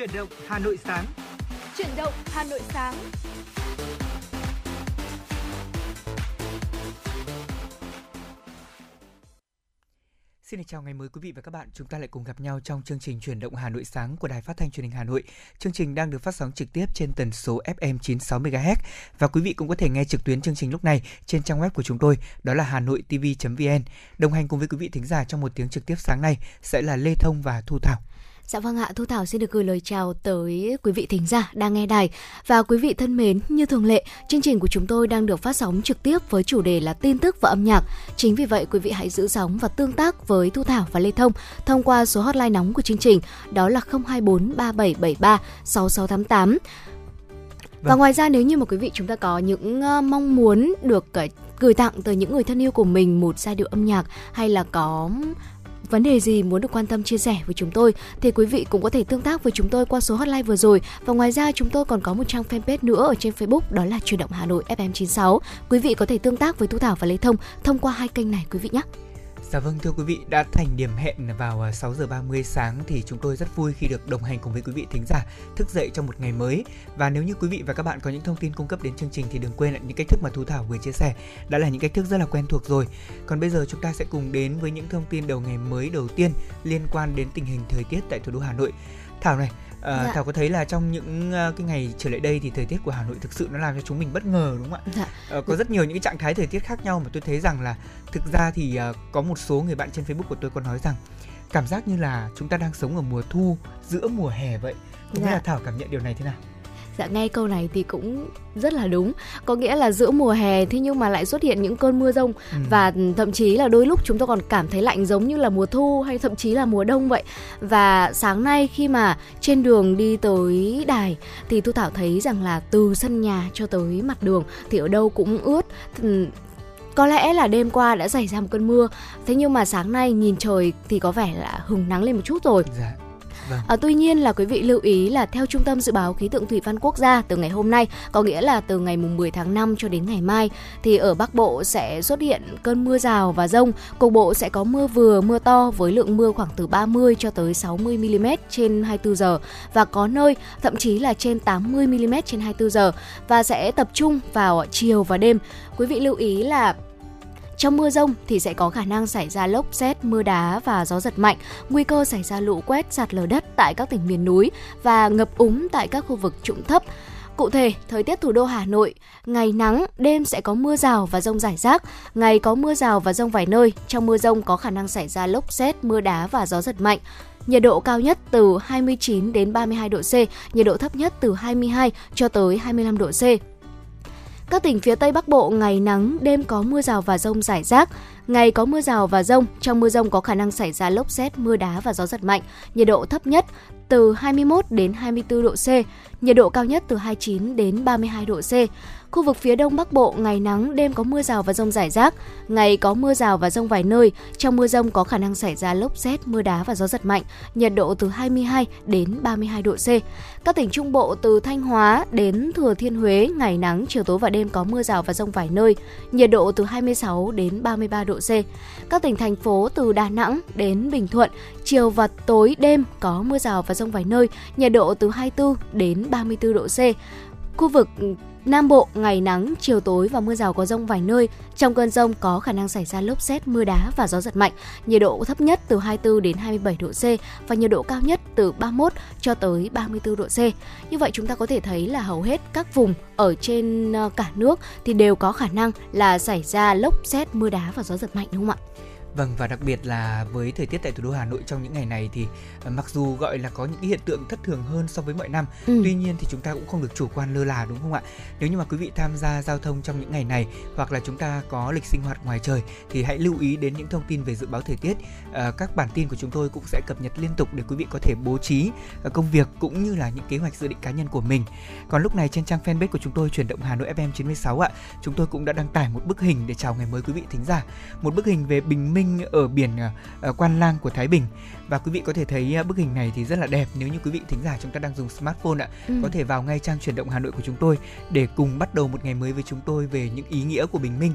Chuyển động Hà Nội sáng. Chuyển động Hà Nội sáng. Xin chào ngày mới quý vị và các bạn. Chúng ta lại cùng gặp nhau trong chương trình Chuyển động Hà Nội sáng của Đài Phát thanh Truyền hình Hà Nội. Chương trình đang được phát sóng trực tiếp trên tần số FM 96 MHz và quý vị cũng có thể nghe trực tuyến chương trình lúc này trên trang web của chúng tôi, đó là hanoitv.vn. Đồng hành cùng với quý vị thính giả trong một tiếng trực tiếp sáng nay sẽ là Lê Thông và Thu Thảo. Dạ vâng ạ, Thu Thảo xin được gửi lời chào tới quý vị thính giả đang nghe đài. Và quý vị thân mến, như thường lệ, chương trình của chúng tôi đang được phát sóng trực tiếp với chủ đề là tin tức và âm nhạc. Chính vì vậy, quý vị hãy giữ sóng và tương tác với Thu Thảo và Lê Thông thông qua số hotline nóng của chương trình, đó là 024 3773 6688. Và vâng. ngoài ra nếu như mà quý vị chúng ta có những uh, mong muốn được uh, gửi tặng tới những người thân yêu của mình một giai điệu âm nhạc hay là có vấn đề gì muốn được quan tâm chia sẻ với chúng tôi thì quý vị cũng có thể tương tác với chúng tôi qua số hotline vừa rồi và ngoài ra, chúng tôi còn có một trang fanpage nữa ở trên Facebook, đó là chuyển động Hà Nội FM96 quý vị có thể tương tác với Thu Thảo và Lê Thông thông qua hai kênh này, quý vị nhé. Dạ vâng thưa quý vị, đã thành điểm hẹn vào à, 6 giờ 30 sáng thì chúng tôi rất vui khi được đồng hành cùng với quý vị thính giả thức dậy trong một ngày mới. Và nếu như quý vị và các bạn có những thông tin cung cấp đến chương trình thì đừng quên những cách thức mà Thu Thảo vừa chia sẻ đã là những cách thức rất là quen thuộc rồi. Còn bây giờ chúng ta sẽ cùng đến với những thông tin đầu ngày mới đầu tiên liên quan đến tình hình thời tiết tại thủ đô Hà Nội. Thảo này, À, dạ. Thảo có thấy là trong những uh, cái ngày trở lại đây thì thời tiết của Hà Nội thực sự nó làm cho chúng mình bất ngờ đúng không ạ? Dạ. Uh, có rất nhiều những cái trạng thái thời tiết khác nhau mà tôi thấy rằng là thực ra thì uh, có một số người bạn trên Facebook của tôi còn nói rằng cảm giác như là chúng ta đang sống ở mùa thu giữa mùa hè vậy. Không dạ. biết là Thảo cảm nhận điều này thế nào? Dạ nghe câu này thì cũng rất là đúng. Có nghĩa là giữa mùa hè thế nhưng mà lại xuất hiện những cơn mưa rông ừ. và thậm chí là đôi lúc chúng tôi còn cảm thấy lạnh giống như là mùa thu hay thậm chí là mùa đông vậy. Và sáng nay khi mà trên đường đi tới đài thì Thu Thảo thấy rằng là từ sân nhà cho tới mặt đường thì ở đâu cũng ướt có lẽ là đêm qua đã xảy ra một cơn mưa thế nhưng mà sáng nay nhìn trời thì có vẻ là hừng nắng lên một chút rồi dạ. Vâng. À, tuy nhiên là quý vị lưu ý là theo Trung tâm Dự báo Khí tượng Thủy văn Quốc gia từ ngày hôm nay, có nghĩa là từ ngày mùng 10 tháng 5 cho đến ngày mai, thì ở Bắc Bộ sẽ xuất hiện cơn mưa rào và rông. Cục bộ sẽ có mưa vừa, mưa to với lượng mưa khoảng từ 30 cho tới 60 mm trên 24 giờ và có nơi thậm chí là trên 80 mm trên 24 giờ và sẽ tập trung vào chiều và đêm. Quý vị lưu ý là trong mưa rông thì sẽ có khả năng xảy ra lốc xét, mưa đá và gió giật mạnh, nguy cơ xảy ra lũ quét, sạt lở đất tại các tỉnh miền núi và ngập úng tại các khu vực trũng thấp. Cụ thể, thời tiết thủ đô Hà Nội, ngày nắng, đêm sẽ có mưa rào và rông rải rác, ngày có mưa rào và rông vài nơi, trong mưa rông có khả năng xảy ra lốc xét, mưa đá và gió giật mạnh. Nhiệt độ cao nhất từ 29 đến 32 độ C, nhiệt độ thấp nhất từ 22 cho tới 25 độ C. Các tỉnh phía Tây Bắc Bộ ngày nắng, đêm có mưa rào và rông rải rác. Ngày có mưa rào và rông, trong mưa rông có khả năng xảy ra lốc xét, mưa đá và gió giật mạnh. Nhiệt độ thấp nhất từ 21 đến 24 độ C, nhiệt độ cao nhất từ 29 đến 32 độ C. Khu vực phía đông bắc bộ ngày nắng, đêm có mưa rào và rông rải rác, ngày có mưa rào và rông vài nơi. Trong mưa rông có khả năng xảy ra lốc xét, mưa đá và gió giật mạnh, nhiệt độ từ 22 đến 32 độ C. Các tỉnh trung bộ từ Thanh Hóa đến Thừa Thiên Huế ngày nắng, chiều tối và đêm có mưa rào và rông vài nơi, nhiệt độ từ 26 đến 33 độ C. Các tỉnh thành phố từ Đà Nẵng đến Bình Thuận, chiều và tối đêm có mưa rào và rông vài nơi, nhiệt độ từ 24 đến 34 độ C. Khu vực Nam Bộ ngày nắng, chiều tối và mưa rào có rông vài nơi. Trong cơn rông có khả năng xảy ra lốc xét, mưa đá và gió giật mạnh. Nhiệt độ thấp nhất từ 24 đến 27 độ C và nhiệt độ cao nhất từ 31 cho tới 34 độ C. Như vậy chúng ta có thể thấy là hầu hết các vùng ở trên ờ, cả nước thì đều có khả năng là xảy ra lốc xét, mưa đá và gió giật mạnh đúng không ạ? Vâng và đặc biệt là với thời tiết tại thủ đô Hà Nội trong những ngày này thì uh, mặc dù gọi là có những cái hiện tượng thất thường hơn so với mọi năm, ừ. tuy nhiên thì chúng ta cũng không được chủ quan lơ là đúng không ạ? Nếu như mà quý vị tham gia giao thông trong những ngày này hoặc là chúng ta có lịch sinh hoạt ngoài trời thì hãy lưu ý đến những thông tin về dự báo thời tiết. Uh, các bản tin của chúng tôi cũng sẽ cập nhật liên tục để quý vị có thể bố trí uh, công việc cũng như là những kế hoạch dự định cá nhân của mình. Còn lúc này trên trang fanpage của chúng tôi chuyển động Hà Nội FM 96 ạ, chúng tôi cũng đã đăng tải một bức hình để chào ngày mới quý vị thính giả. Một bức hình về bình minh minh ở biển uh, Quan Lang của Thái Bình. Và quý vị có thể thấy bức hình này thì rất là đẹp nếu như quý vị thính giả chúng ta đang dùng smartphone ạ. Ừ. có thể vào ngay trang chuyển động Hà Nội của chúng tôi để cùng bắt đầu một ngày mới với chúng tôi về những ý nghĩa của bình minh.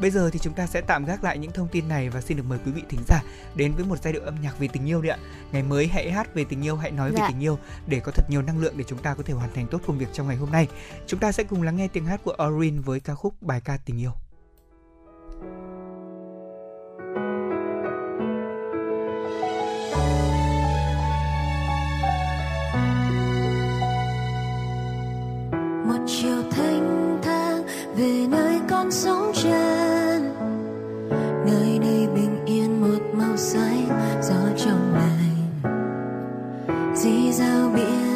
Bây giờ thì chúng ta sẽ tạm gác lại những thông tin này và xin được mời quý vị thính giả đến với một giai điệu âm nhạc về tình yêu đi ạ. Ngày mới hãy hát về tình yêu hãy nói dạ. về tình yêu để có thật nhiều năng lượng để chúng ta có thể hoàn thành tốt công việc trong ngày hôm nay. Chúng ta sẽ cùng lắng nghe tiếng hát của Orin với ca khúc bài ca tình yêu chiều thanh thang về nơi con sống chân nơi đây bình yên một màu xanh, gió trong lành. Dì dao biển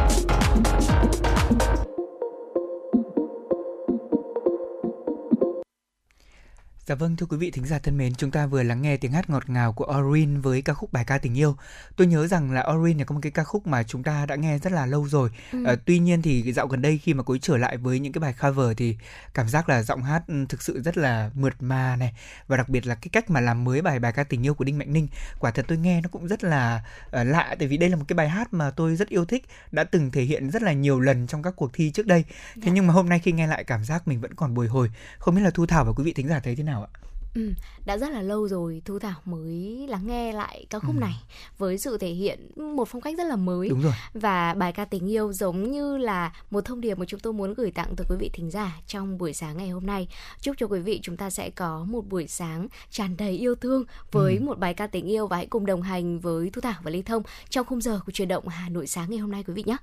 Dạ vâng thưa quý vị thính giả thân mến, chúng ta vừa lắng nghe tiếng hát ngọt ngào của Orin với ca khúc bài ca tình yêu. Tôi nhớ rằng là Orin là có một cái ca khúc mà chúng ta đã nghe rất là lâu rồi. Ừ. À, tuy nhiên thì dạo gần đây khi mà cô ấy trở lại với những cái bài cover thì cảm giác là giọng hát ừ, thực sự rất là mượt mà này và đặc biệt là cái cách mà làm mới bài bài ca tình yêu của Đinh Mạnh Ninh. Quả thật tôi nghe nó cũng rất là uh, lạ tại vì đây là một cái bài hát mà tôi rất yêu thích, đã từng thể hiện rất là nhiều lần trong các cuộc thi trước đây. Thế dạ. nhưng mà hôm nay khi nghe lại cảm giác mình vẫn còn bồi hồi. Không biết là Thu Thảo và quý vị thính giả thấy thế nào ạ? Ừ, đã rất là lâu rồi Thu Thảo mới lắng nghe lại ca khúc ừ. này với sự thể hiện một phong cách rất là mới Đúng rồi. và bài ca tình yêu giống như là một thông điệp mà chúng tôi muốn gửi tặng tới quý vị thính giả trong buổi sáng ngày hôm nay. Chúc cho quý vị chúng ta sẽ có một buổi sáng tràn đầy yêu thương với ừ. một bài ca tình yêu và hãy cùng đồng hành với Thu Thảo và Lê Thông trong khung giờ của truyền động Hà Nội sáng ngày hôm nay quý vị nhé.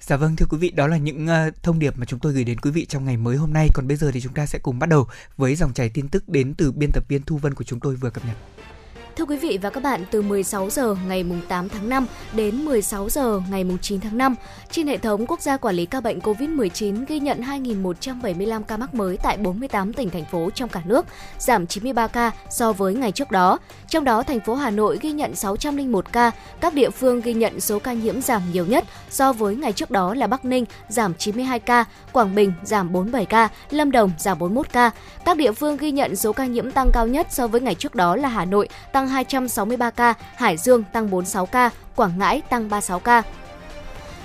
Dạ vâng thưa quý vị, đó là những uh, thông điệp mà chúng tôi gửi đến quý vị trong ngày mới hôm nay. Còn bây giờ thì chúng ta sẽ cùng bắt đầu với dòng chảy tin tức đến từ biên tập viên Thu Vân của chúng tôi vừa cập nhật. Thưa quý vị và các bạn, từ 16 giờ ngày 8 tháng 5 đến 16 giờ ngày 9 tháng 5, trên hệ thống quốc gia quản lý ca bệnh COVID-19 ghi nhận 2.175 ca mắc mới tại 48 tỉnh thành phố trong cả nước, giảm 93 ca so với ngày trước đó. Trong đó, thành phố Hà Nội ghi nhận 601 ca, các địa phương ghi nhận số ca nhiễm giảm nhiều nhất so với ngày trước đó là Bắc Ninh giảm 92 ca, Quảng Bình giảm 47 ca, Lâm Đồng giảm 41 ca. Các địa phương ghi nhận số ca nhiễm tăng cao nhất so với ngày trước đó là Hà Nội tăng 263 ca, Hải Dương tăng 46 ca, Quảng Ngãi tăng 36 ca.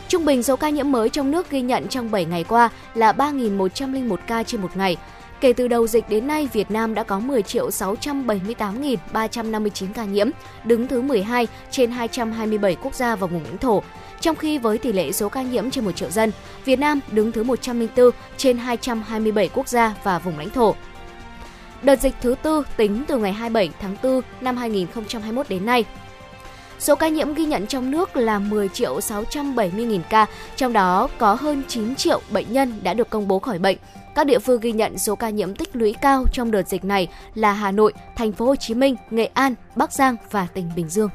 Trung bình số ca nhiễm mới trong nước ghi nhận trong 7 ngày qua là 3.101 ca trên một ngày. Kể từ đầu dịch đến nay, Việt Nam đã có 10.678.359 ca nhiễm, đứng thứ 12 trên 227 quốc gia và vùng lãnh thổ. Trong khi với tỷ lệ số ca nhiễm trên 1 triệu dân, Việt Nam đứng thứ 104 trên 227 quốc gia và vùng lãnh thổ. Đợt dịch thứ tư tính từ ngày 27 tháng 4 năm 2021 đến nay. Số ca nhiễm ghi nhận trong nước là 10 triệu 670 nghìn ca, trong đó có hơn 9 triệu bệnh nhân đã được công bố khỏi bệnh. Các địa phương ghi nhận số ca nhiễm tích lũy cao trong đợt dịch này là Hà Nội, Thành phố Hồ Chí Minh, Nghệ An, Bắc Giang và tỉnh Bình Dương.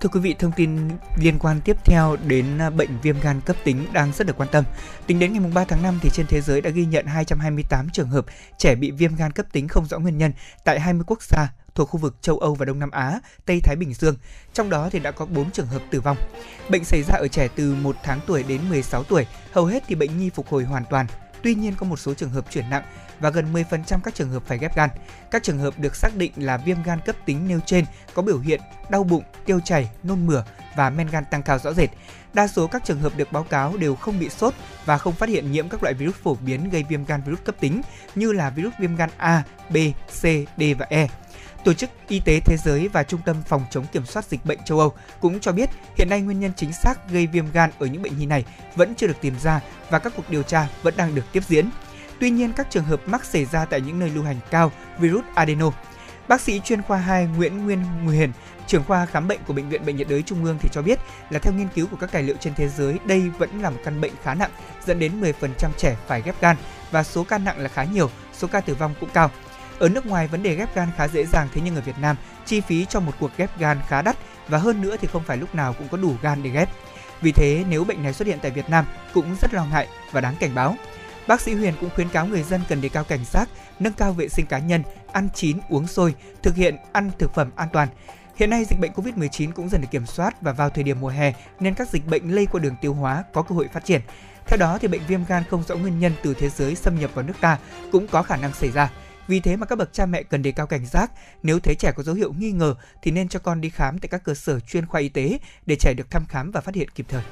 Thưa quý vị, thông tin liên quan tiếp theo đến à, bệnh viêm gan cấp tính đang rất được quan tâm. Tính đến ngày 3 tháng 5 thì trên thế giới đã ghi nhận 228 trường hợp trẻ bị viêm gan cấp tính không rõ nguyên nhân tại 20 quốc gia thuộc khu vực châu Âu và Đông Nam Á, Tây Thái Bình Dương. Trong đó thì đã có 4 trường hợp tử vong. Bệnh xảy ra ở trẻ từ 1 tháng tuổi đến 16 tuổi, hầu hết thì bệnh nhi phục hồi hoàn toàn. Tuy nhiên có một số trường hợp chuyển nặng và gần 10% các trường hợp phải ghép gan. Các trường hợp được xác định là viêm gan cấp tính nêu trên có biểu hiện đau bụng, tiêu chảy, nôn mửa và men gan tăng cao rõ rệt. Đa số các trường hợp được báo cáo đều không bị sốt và không phát hiện nhiễm các loại virus phổ biến gây viêm gan virus cấp tính như là virus viêm gan A, B, C, D và E. Tổ chức Y tế Thế giới và Trung tâm Phòng chống kiểm soát dịch bệnh châu Âu cũng cho biết hiện nay nguyên nhân chính xác gây viêm gan ở những bệnh nhi này vẫn chưa được tìm ra và các cuộc điều tra vẫn đang được tiếp diễn. Tuy nhiên, các trường hợp mắc xảy ra tại những nơi lưu hành cao virus adeno. Bác sĩ chuyên khoa 2 Nguyễn Nguyên Nguyền, trưởng khoa khám bệnh của bệnh viện Bệnh nhiệt đới Trung ương thì cho biết là theo nghiên cứu của các tài liệu trên thế giới, đây vẫn là một căn bệnh khá nặng, dẫn đến 10% trẻ phải ghép gan và số ca nặng là khá nhiều, số ca tử vong cũng cao. Ở nước ngoài vấn đề ghép gan khá dễ dàng thế nhưng ở Việt Nam chi phí cho một cuộc ghép gan khá đắt và hơn nữa thì không phải lúc nào cũng có đủ gan để ghép. Vì thế nếu bệnh này xuất hiện tại Việt Nam cũng rất lo ngại và đáng cảnh báo. Bác sĩ Huyền cũng khuyến cáo người dân cần đề cao cảnh giác, nâng cao vệ sinh cá nhân, ăn chín, uống sôi, thực hiện ăn thực phẩm an toàn. Hiện nay dịch bệnh COVID-19 cũng dần được kiểm soát và vào thời điểm mùa hè nên các dịch bệnh lây qua đường tiêu hóa có cơ hội phát triển. Theo đó thì bệnh viêm gan không rõ nguyên nhân từ thế giới xâm nhập vào nước ta cũng có khả năng xảy ra. Vì thế mà các bậc cha mẹ cần đề cao cảnh giác, nếu thấy trẻ có dấu hiệu nghi ngờ thì nên cho con đi khám tại các cơ sở chuyên khoa y tế để trẻ được thăm khám và phát hiện kịp thời.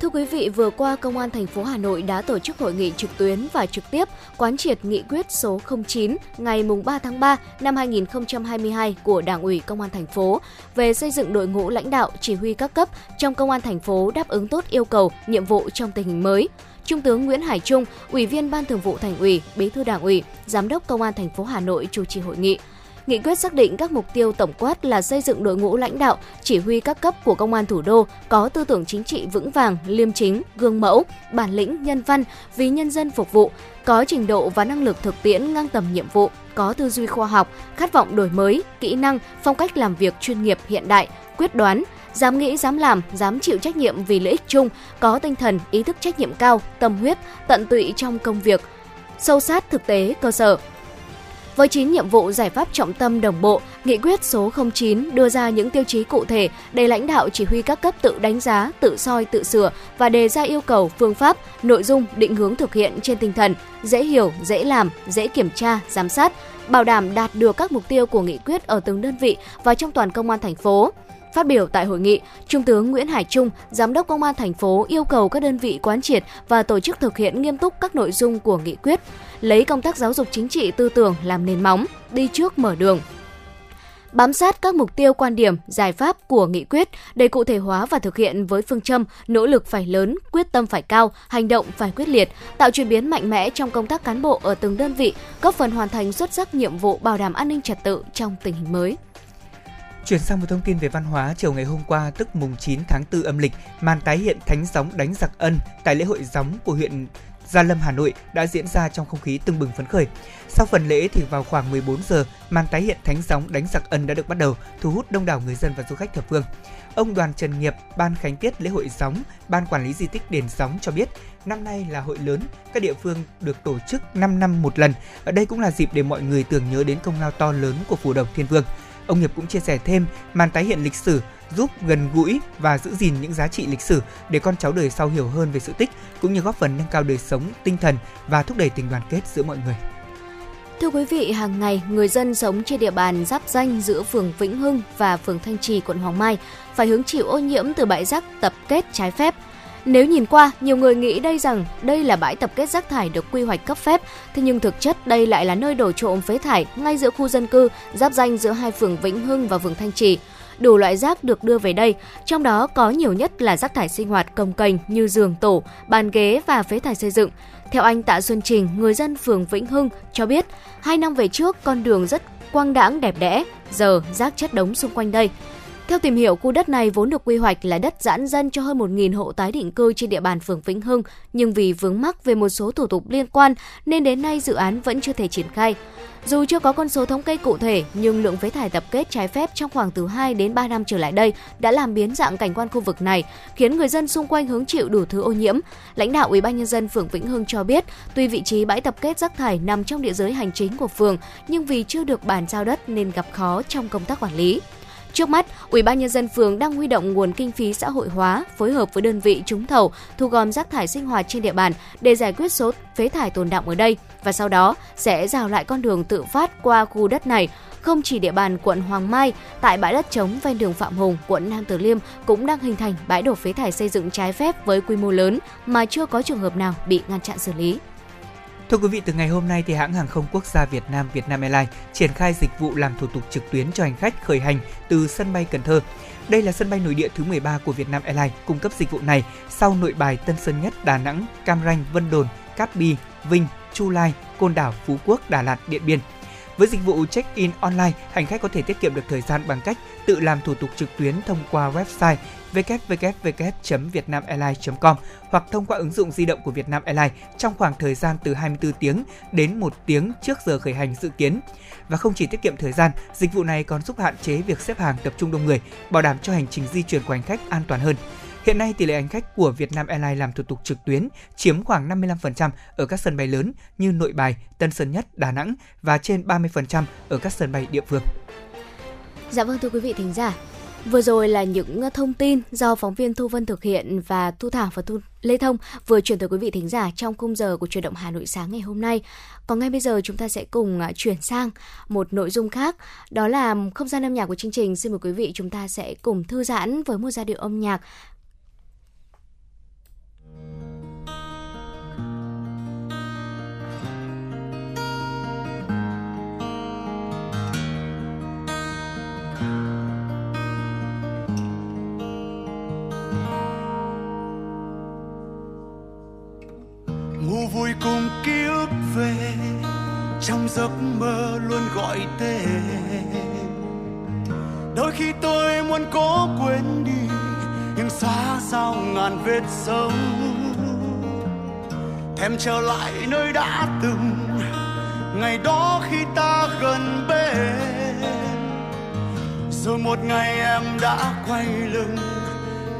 Thưa quý vị, vừa qua Công an thành phố Hà Nội đã tổ chức hội nghị trực tuyến và trực tiếp quán triệt nghị quyết số 09 ngày 3 tháng 3 năm 2022 của Đảng ủy Công an thành phố về xây dựng đội ngũ lãnh đạo chỉ huy các cấp trong Công an thành phố đáp ứng tốt yêu cầu, nhiệm vụ trong tình hình mới. Trung tướng Nguyễn Hải Trung, Ủy viên Ban Thường vụ Thành ủy, Bí thư Đảng ủy, Giám đốc Công an thành phố Hà Nội chủ trì hội nghị. Nghị quyết xác định các mục tiêu tổng quát là xây dựng đội ngũ lãnh đạo, chỉ huy các cấp của công an thủ đô có tư tưởng chính trị vững vàng, liêm chính, gương mẫu, bản lĩnh, nhân văn, vì nhân dân phục vụ, có trình độ và năng lực thực tiễn ngang tầm nhiệm vụ, có tư duy khoa học, khát vọng đổi mới, kỹ năng, phong cách làm việc chuyên nghiệp hiện đại, quyết đoán, dám nghĩ, dám làm, dám chịu trách nhiệm vì lợi ích chung, có tinh thần, ý thức trách nhiệm cao, tâm huyết, tận tụy trong công việc, sâu sát thực tế cơ sở, Với 9 nhiệm vụ giải pháp trọng tâm đồng bộ, nghị quyết số 09 đưa ra những tiêu chí cụ thể để lãnh đạo chỉ huy các cấp tự đánh giá, tự soi, tự sửa và đề ra yêu cầu, phương pháp, nội dung, định hướng thực hiện trên tinh thần dễ hiểu, dễ làm, dễ kiểm tra, giám sát, bảo đảm đạt được các mục tiêu của nghị quyết ở từng đơn vị và trong toàn công an thành phố. Phát biểu tại hội nghị, Trung tướng Nguyễn Hải Trung, Giám đốc Công an thành phố yêu cầu các đơn vị quán triệt và tổ chức thực hiện nghiêm túc các nội dung của nghị quyết, lấy công tác giáo dục chính trị tư tưởng làm nền móng, đi trước mở đường, bám sát các mục tiêu quan điểm, giải pháp của nghị quyết để cụ thể hóa và thực hiện với phương châm nỗ lực phải lớn, quyết tâm phải cao, hành động phải quyết liệt, tạo chuyển biến mạnh mẽ trong công tác cán bộ ở từng đơn vị, góp phần hoàn thành xuất sắc nhiệm vụ bảo đảm an ninh trật tự trong tình hình mới. Chuyển sang một thông tin về văn hóa, chiều ngày hôm qua tức mùng 9 tháng 4 âm lịch, màn tái hiện thánh gióng đánh giặc ân tại lễ hội gióng của huyện Gia Lâm Hà Nội đã diễn ra trong không khí tưng bừng phấn khởi. Sau phần lễ thì vào khoảng 14 giờ, màn tái hiện thánh gióng đánh giặc ân đã được bắt đầu, thu hút đông đảo người dân và du khách thập phương. Ông Đoàn Trần Nghiệp, ban khánh tiết lễ hội gióng, ban quản lý di tích đền gióng cho biết, năm nay là hội lớn, các địa phương được tổ chức 5 năm một lần. Ở đây cũng là dịp để mọi người tưởng nhớ đến công lao to lớn của phù đồng Thiên Vương. Ông Nghiệp cũng chia sẻ thêm, màn tái hiện lịch sử giúp gần gũi và giữ gìn những giá trị lịch sử để con cháu đời sau hiểu hơn về sự tích cũng như góp phần nâng cao đời sống tinh thần và thúc đẩy tình đoàn kết giữa mọi người. Thưa quý vị, hàng ngày người dân sống trên địa bàn giáp danh giữa phường Vĩnh Hưng và phường Thanh Trì, quận Hoàng Mai phải hứng chịu ô nhiễm từ bãi rác tập kết trái phép. Nếu nhìn qua, nhiều người nghĩ đây rằng đây là bãi tập kết rác thải được quy hoạch cấp phép, thế nhưng thực chất đây lại là nơi đổ trộm phế thải ngay giữa khu dân cư, giáp danh giữa hai phường Vĩnh Hưng và phường Thanh Trì đủ loại rác được đưa về đây, trong đó có nhiều nhất là rác thải sinh hoạt công cành như giường tổ, bàn ghế và phế thải xây dựng. Theo anh Tạ Xuân Trình, người dân phường Vĩnh Hưng cho biết, hai năm về trước con đường rất quang đãng đẹp đẽ, giờ rác chất đống xung quanh đây. Theo tìm hiểu, khu đất này vốn được quy hoạch là đất giãn dân cho hơn 1.000 hộ tái định cư trên địa bàn phường Vĩnh Hưng, nhưng vì vướng mắc về một số thủ tục liên quan nên đến nay dự án vẫn chưa thể triển khai. Dù chưa có con số thống kê cụ thể, nhưng lượng phế thải tập kết trái phép trong khoảng từ 2 đến 3 năm trở lại đây đã làm biến dạng cảnh quan khu vực này, khiến người dân xung quanh hứng chịu đủ thứ ô nhiễm. Lãnh đạo Ủy ban nhân dân phường Vĩnh Hưng cho biết, tuy vị trí bãi tập kết rác thải nằm trong địa giới hành chính của phường, nhưng vì chưa được bàn giao đất nên gặp khó trong công tác quản lý. Trước mắt, Ủy ban nhân dân phường đang huy động nguồn kinh phí xã hội hóa, phối hợp với đơn vị trúng thầu thu gom rác thải sinh hoạt trên địa bàn để giải quyết số phế thải tồn đọng ở đây và sau đó sẽ rào lại con đường tự phát qua khu đất này. Không chỉ địa bàn quận Hoàng Mai, tại bãi đất trống ven đường Phạm Hùng, quận Nam Từ Liêm cũng đang hình thành bãi đổ phế thải xây dựng trái phép với quy mô lớn mà chưa có trường hợp nào bị ngăn chặn xử lý. Thưa quý vị, từ ngày hôm nay thì hãng hàng không quốc gia Việt Nam Vietnam Airlines triển khai dịch vụ làm thủ tục trực tuyến cho hành khách khởi hành từ sân bay Cần Thơ. Đây là sân bay nội địa thứ 13 của Vietnam Airlines cung cấp dịch vụ này sau Nội Bài, Tân Sơn Nhất, Đà Nẵng, Cam Ranh, Vân Đồn, Cát Bi, Vinh, Chu Lai, Côn Đảo, Phú Quốc, Đà Lạt, Điện Biên. Với dịch vụ check-in online, hành khách có thể tiết kiệm được thời gian bằng cách tự làm thủ tục trực tuyến thông qua website www.vietnamairlines.com hoặc thông qua ứng dụng di động của Vietnam Airlines trong khoảng thời gian từ 24 tiếng đến 1 tiếng trước giờ khởi hành dự kiến. Và không chỉ tiết kiệm thời gian, dịch vụ này còn giúp hạn chế việc xếp hàng tập trung đông người, bảo đảm cho hành trình di chuyển của hành khách an toàn hơn. Hiện nay tỷ lệ hành khách của Vietnam Airlines làm thủ tục trực tuyến chiếm khoảng 55% ở các sân bay lớn như Nội Bài, Tân Sơn Nhất, Đà Nẵng và trên 30% ở các sân bay địa phương. Dạ vâng thưa quý vị thính giả, Vừa rồi là những thông tin do phóng viên Thu Vân thực hiện và Thu Thảo và Thu Lê Thông vừa chuyển tới quý vị thính giả trong khung giờ của truyền động Hà Nội sáng ngày hôm nay. Còn ngay bây giờ chúng ta sẽ cùng à, chuyển sang một nội dung khác, đó là không gian âm nhạc của chương trình. Xin mời quý vị chúng ta sẽ cùng thư giãn với một giai điệu âm nhạc giấc mơ luôn gọi tên. Đôi khi tôi muốn cố quên đi nhưng xa sao ngàn vết sâu. Thèm trở lại nơi đã từng, ngày đó khi ta gần bên. Rồi một ngày em đã quay lưng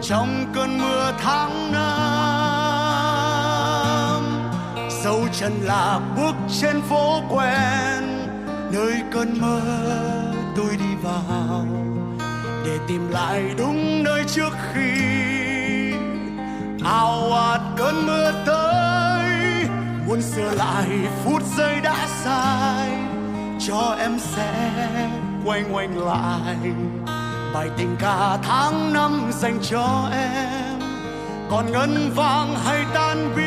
trong cơn mưa tháng năm dấu chân là bước trên phố quen, nơi cơn mơ tôi đi vào để tìm lại đúng nơi trước khi ao ạt cơn mưa tới. Muốn sửa lại phút giây đã sai cho em sẽ quay ngoảnh lại. Bài tình ca tháng năm dành cho em, còn ngân vang hay tan biến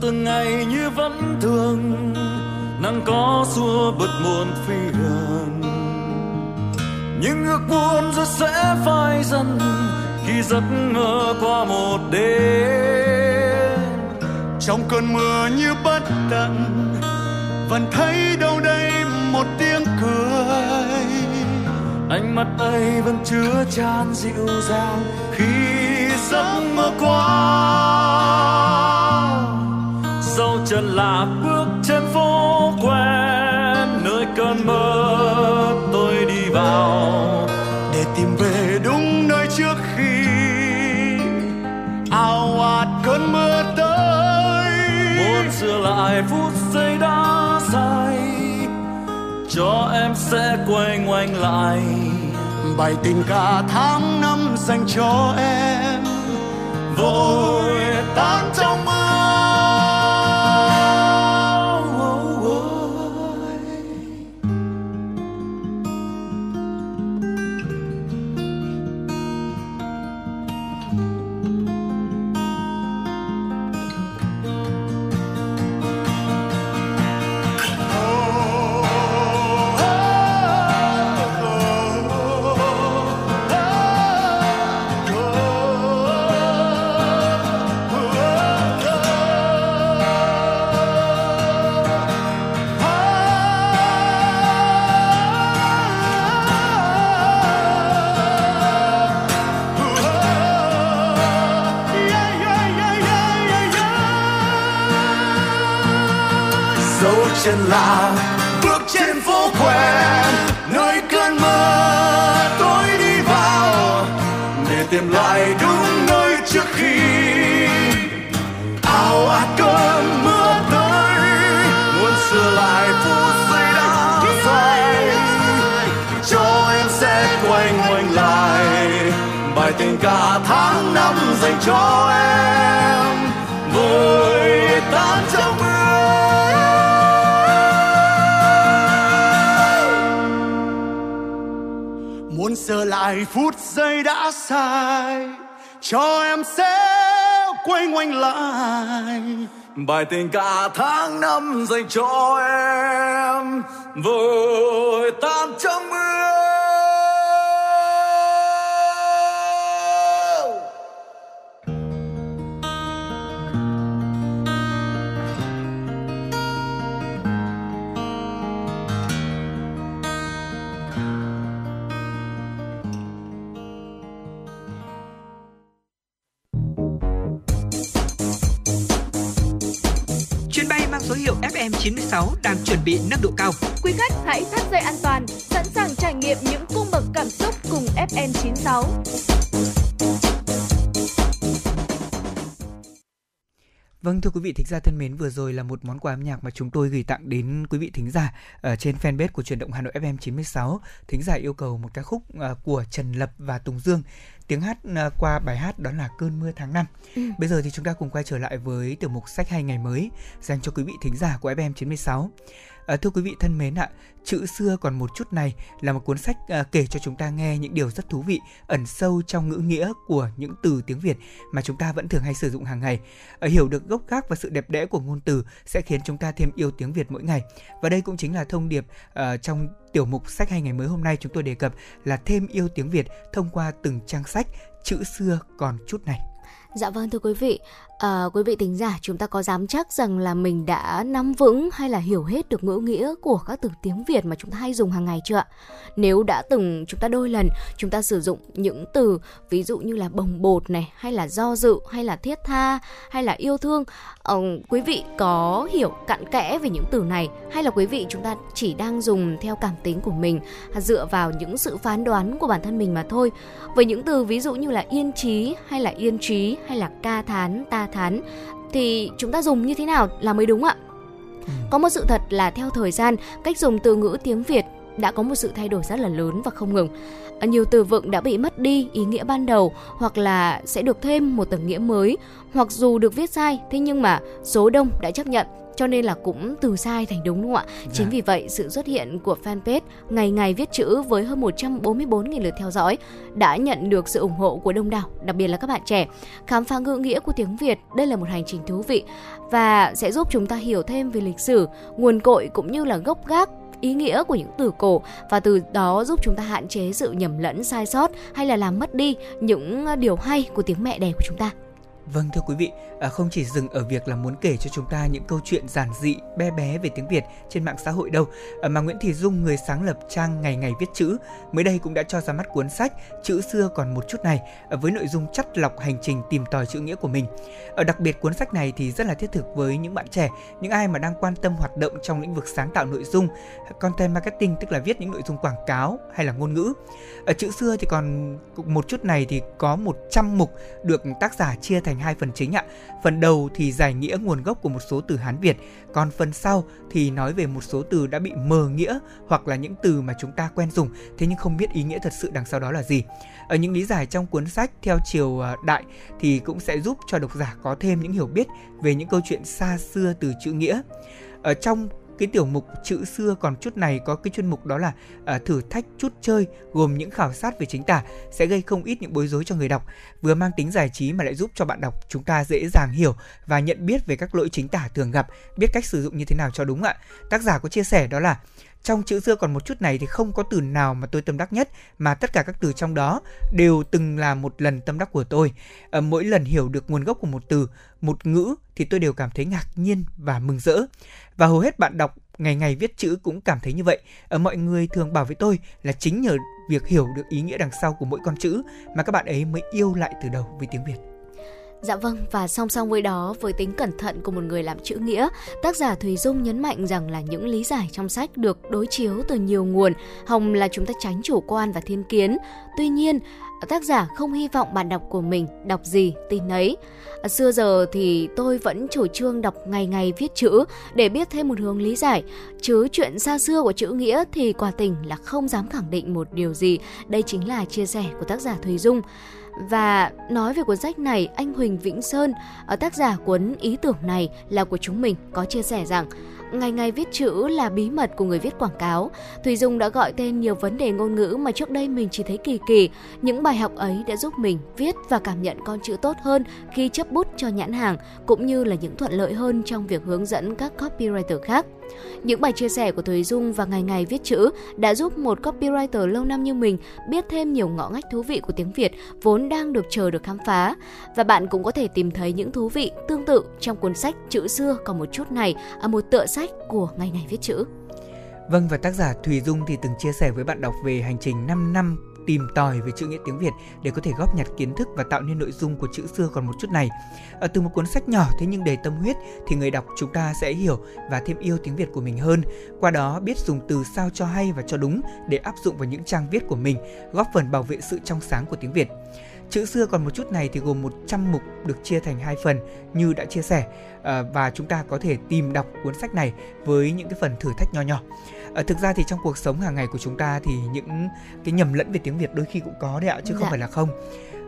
từng ngày như vẫn thường, nắng có xua bật muôn phiền nhưng ước muốn rồi sẽ phai dần khi giấc mơ qua một đêm. Trong cơn mưa như bất tận, vẫn thấy đâu đây một tiếng cười. Ánh mắt ấy vẫn chứa chan dịu dàng khi giấc mơ qua chân là bước trên phố quen, nơi cơn mơ tôi đi vào. Để tìm về đúng nơi trước khi ao ạt cơn mưa tới. Muốn sửa lại phút giây đã sai cho em sẽ quay ngoảnh lại. Bài tình ca tháng năm dành cho em. Vội tan trong mưa. Chân là bước trên phố quen nơi cơn mơ tôi đi vào. Để tìm lại đúng nơi trước khi ao ạt cơn mưa tới, muốn sửa lại phút giây đã say cho em sẽ quay ngoảnh lại bài tình cả tháng năm dành cho em. Vài phút giây đã sai, cho em sẽ quay ngoảnh lại. Bài tình cả tháng năm dành cho em, vội tan trong mưa. FM96 đang chuẩn bị nâng độ cao. Quý khách hãy thắt dây an toàn, sẵn sàng trải nghiệm những cung bậc cảm xúc cùng FN96. Vâng thưa quý vị thính giả thân mến, vừa rồi là một món quà âm nhạc mà chúng tôi gửi tặng đến quý vị thính giả ở trên fanpage của truyền động Hà Nội FM 96. Thính giả yêu cầu một ca khúc à, của Trần Lập và Tùng Dương. Tiếng hát à, qua bài hát đó là Cơn mưa tháng 5. Ừ. Bây giờ thì chúng ta cùng quay trở lại với tiểu mục sách hay ngày mới dành cho quý vị thính giả của FM 96. À, thưa quý vị thân mến ạ, Chữ xưa còn một chút này là một cuốn sách à, kể cho chúng ta nghe những điều rất thú vị, ẩn sâu trong ngữ nghĩa của những từ tiếng Việt mà chúng ta vẫn thường hay sử dụng hàng ngày. À, hiểu được gốc gác và sự đẹp đẽ của ngôn từ sẽ khiến chúng ta thêm yêu tiếng Việt mỗi ngày. Và đây cũng chính là thông điệp à, trong tiểu mục sách hay ngày mới hôm nay chúng tôi đề cập là thêm yêu tiếng Việt thông qua từng trang sách chữ xưa còn chút này. Dạ vâng thưa quý vị, à, quý vị thính giả chúng ta có dám chắc rằng là mình đã nắm vững hay là hiểu hết được ngữ nghĩa của các từ tiếng Việt mà chúng ta hay dùng hàng ngày chưa ạ? Nếu đã từng chúng ta đôi lần chúng ta sử dụng những từ ví dụ như là bồng bột này hay là do dự hay là thiết tha hay là yêu thương, ờ, quý vị có hiểu cặn kẽ về những từ này hay là quý vị chúng ta chỉ đang dùng theo cảm tính của mình à, dựa vào những sự phán đoán của bản thân mình mà thôi. Với những từ ví dụ như là yên trí hay là yên trí hay là ca thán, ta thán thì chúng ta dùng như thế nào là mới đúng ạ? Ừ. Có một sự thật là theo thời gian, cách dùng từ ngữ tiếng Việt đã có một sự thay đổi rất là lớn và không ngừng. Nhiều từ vựng đã bị mất đi ý nghĩa ban đầu hoặc là sẽ được thêm một tầng nghĩa mới, hoặc dù được viết sai thế nhưng mà số đông đã chấp nhận cho nên là cũng từ sai thành đúng đúng không ạ? Dạ. Chính vì vậy sự xuất hiện của fanpage ngày ngày viết chữ với hơn 144.000 lượt theo dõi đã nhận được sự ủng hộ của đông đảo, đặc biệt là các bạn trẻ. Khám phá ngữ nghĩa của tiếng Việt, đây là một hành trình thú vị và sẽ giúp chúng ta hiểu thêm về lịch sử, nguồn cội cũng như là gốc gác ý nghĩa của những từ cổ và từ đó giúp chúng ta hạn chế sự nhầm lẫn sai sót hay là làm mất đi những điều hay của tiếng mẹ đẻ của chúng ta. Vâng thưa quý vị, à, không chỉ dừng ở việc là muốn kể cho chúng ta những câu chuyện giản dị, bé bé về tiếng Việt trên mạng xã hội đâu, à, mà Nguyễn Thị Dung, người sáng lập trang Ngày Ngày Viết Chữ, mới đây cũng đã cho ra mắt cuốn sách Chữ xưa còn một chút này à, với nội dung chắt lọc hành trình tìm tòi chữ nghĩa của mình. Ở đặc biệt cuốn sách này thì rất là thiết thực với những bạn trẻ, những ai mà đang quan tâm hoạt động trong lĩnh vực sáng tạo nội dung, content marketing tức là viết những nội dung quảng cáo hay là ngôn ngữ. Ở chữ xưa thì còn một chút này thì có 100 mục được tác giả chia thành hai phần chính ạ. Phần đầu thì giải nghĩa nguồn gốc của một số từ Hán Việt, còn phần sau thì nói về một số từ đã bị mờ nghĩa hoặc là những từ mà chúng ta quen dùng thế nhưng không biết ý nghĩa thật sự đằng sau đó là gì. Ở những lý giải trong cuốn sách theo chiều à, đại thì cũng sẽ giúp cho độc giả có thêm những hiểu biết về những câu chuyện xa xưa từ chữ nghĩa. Ở trong cái tiểu mục chữ xưa còn chút này có cái chuyên mục đó là uh, thử thách chút chơi gồm những khảo sát về chính tả sẽ gây không ít những bối rối cho người đọc. Vừa mang tính giải trí mà lại giúp cho bạn đọc chúng ta dễ dàng hiểu và nhận biết về các lỗi chính tả thường gặp biết cách sử dụng như thế nào cho đúng ạ. Tác giả có chia sẻ đó là trong chữ xưa còn một chút này thì không có từ nào mà tôi tâm đắc nhất mà tất cả các từ trong đó đều từng là một lần tâm đắc của tôi. à, mỗi lần hiểu được nguồn gốc của một từ, một ngữ thì tôi đều cảm thấy ngạc nhiên và mừng rỡ. Và hầu hết bạn đọc ngày ngày viết chữ cũng cảm thấy như vậy. à, mọi người thường bảo với tôi là chính nhờ việc hiểu được ý nghĩa đằng sau của mỗi con chữ mà các bạn ấy mới yêu lại từ đầu với tiếng Việt. Dạ vâng, và song song với đó, với tính cẩn thận của một người làm chữ nghĩa, tác giả Thùy Dung nhấn mạnh rằng là những lý giải trong sách được đối chiếu từ nhiều nguồn, hòng là chúng ta tránh chủ quan và thiên kiến. Tuy nhiên, tác giả không hy vọng bạn đọc của mình đọc gì tin ấy. À, xưa giờ thì tôi vẫn chủ trương đọc ngày ngày viết chữ để biết thêm một hướng lý giải, chứ chuyện xa xưa của chữ nghĩa thì quả tình là không dám khẳng định một điều gì. Đây chính là chia sẻ của tác giả Thùy Dung. Và nói về cuốn sách này, anh Huỳnh Vĩnh Sơn, ờ, tác giả cuốn ý tưởng này là của chúng mình, có chia sẻ rằng ngày ngày viết chữ là bí mật của người viết quảng cáo. Thùy Dung đã gọi tên nhiều vấn đề ngôn ngữ mà trước đây mình chỉ thấy kỳ kỳ. Những bài học ấy đã giúp mình viết và cảm nhận con chữ tốt hơn khi chấp bút cho nhãn hàng, cũng như là những thuận lợi hơn trong việc hướng dẫn các copywriter khác. Những bài chia sẻ của Thùy Dung và ngày ngày viết chữ đã giúp một copywriter lâu năm như mình biết thêm nhiều ngõ ngách thú vị của tiếng Việt vốn đang được chờ được khám phá. Và bạn cũng có thể tìm thấy những thú vị tương tự trong cuốn sách Chữ xưa còn một chút này ở một tựa sách của ngày ngày viết chữ. Vâng và tác giả Thùy Dung thì từng chia sẻ với bạn đọc về hành trình 5 năm tìm tòi về chữ nghĩa tiếng Việt để có thể góp nhặt kiến thức và tạo nên nội dung của chữ xưa còn một chút này. Ở từ một cuốn sách nhỏ thế nhưng đầy tâm huyết thì người đọc chúng ta sẽ hiểu và thêm yêu tiếng Việt của mình hơn. Qua đó biết dùng từ sao cho hay và cho đúng để áp dụng vào những trang viết của mình, góp phần bảo vệ sự trong sáng của tiếng Việt. Chữ xưa còn một chút này thì gồm 100 mục được chia thành hai phần như đã chia sẻ à, và chúng ta có thể tìm đọc cuốn sách này với những cái phần thử thách nho nhỏ. À, thực ra thì trong cuộc sống hàng ngày của chúng ta thì những cái nhầm lẫn về tiếng Việt đôi khi cũng có đấy ạ chứ dạ. không phải là không.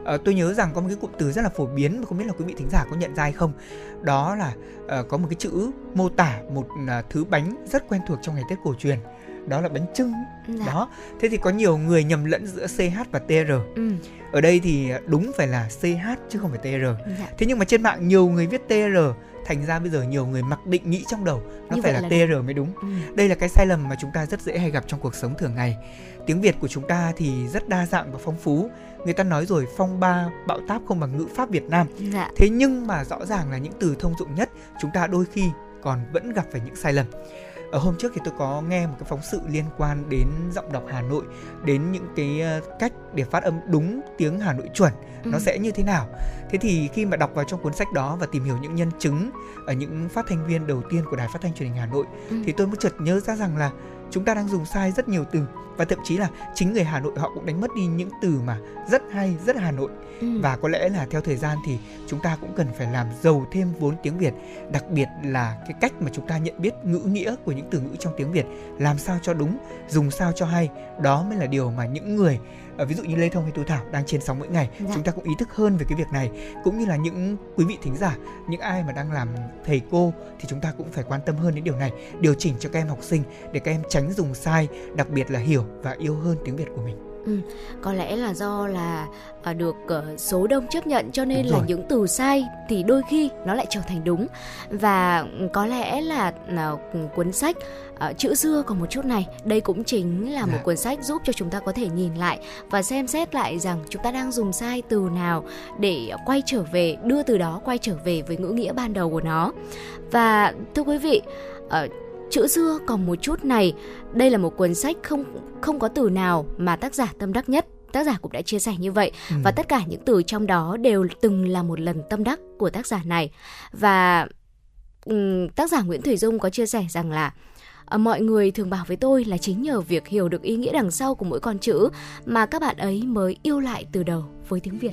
À, tôi nhớ rằng có một cái cụm từ rất là phổ biến mà không biết là quý vị thính giả có nhận ra hay không. Đó là uh, có một cái chữ mô tả một uh, thứ bánh rất quen thuộc trong ngày Tết cổ truyền đó là bánh trưng dạ. đó thế thì có nhiều người nhầm lẫn giữa ch và tr ừ. ở đây thì đúng phải là ch chứ không phải tr dạ. thế nhưng mà trên mạng nhiều người viết tr thành ra bây giờ nhiều người mặc định nghĩ trong đầu nó Như phải là, là tr mới đúng Ừ. đây là cái sai lầm mà chúng ta rất dễ hay gặp trong cuộc sống thường ngày tiếng việt của chúng ta thì rất đa dạng và phong phú người ta nói rồi phong ba bạo táp không bằng ngữ pháp việt nam Dạ. thế nhưng mà rõ ràng là những từ thông dụng nhất chúng ta đôi khi còn vẫn gặp phải những sai lầm ở hôm trước thì tôi có nghe một cái phóng sự liên quan đến giọng đọc Hà Nội đến những cái ờ, cách để phát âm đúng tiếng Hà Nội chuẩn nó Ừ. sẽ như thế nào thế thì khi mà đọc vào trong cuốn sách đó và tìm hiểu những nhân chứng ở những phát thanh viên đầu tiên của đài phát thanh truyền hình Hà Nội Ừ. thì tôi mới chợt nhớ ra rằng là chúng ta đang dùng sai rất nhiều từ và thậm chí là chính người Hà Nội họ cũng đánh mất đi những từ mà rất hay rất Hà Nội Ừ. và có lẽ là theo thời gian thì chúng ta cũng cần phải làm giàu thêm vốn tiếng Việt đặc biệt là cái cách mà chúng ta nhận biết ngữ nghĩa của những từ ngữ trong tiếng Việt làm sao cho đúng dùng sao cho hay đó mới là điều mà những người ờ, ví dụ như Lê Thông hay Tú Thảo đang trên sóng mỗi ngày Dạ. chúng ta cũng ý thức hơn về cái việc này cũng như là những quý vị thính giả những ai mà đang làm thầy cô thì chúng ta cũng phải quan tâm hơn đến điều này điều chỉnh cho các em học sinh để các em tránh dùng sai đặc biệt là hiểu và yêu hơn tiếng Việt của mình có lẽ là do là à, được ờ, số đông chấp nhận cho nên Đúng là rồi. những từ sai thì đôi khi nó lại trở thành đúng và có lẽ là, là cuốn sách ờ, chữ xưa còn một chút này đây cũng chính là một Dạ. cuốn sách giúp cho chúng ta có thể nhìn lại và xem xét lại rằng chúng ta đang dùng sai từ nào để quay trở về đưa từ đó quay trở về với ngữ nghĩa ban đầu của nó và thưa quý vị ờ, chữ xưa còn một chút này đây là một cuốn sách không không có từ nào mà tác giả tâm đắc nhất tác giả cũng đã chia sẻ như vậy Ừ. và tất cả những từ trong đó đều từng là một lần tâm đắc của tác giả này và ừm, tác giả Nguyễn Thủy Dung có chia sẻ rằng là ờ, mọi người thường bảo với tôi là chính nhờ việc hiểu được ý nghĩa đằng sau của mỗi con chữ mà các bạn ấy mới yêu lại từ đầu với tiếng Việt.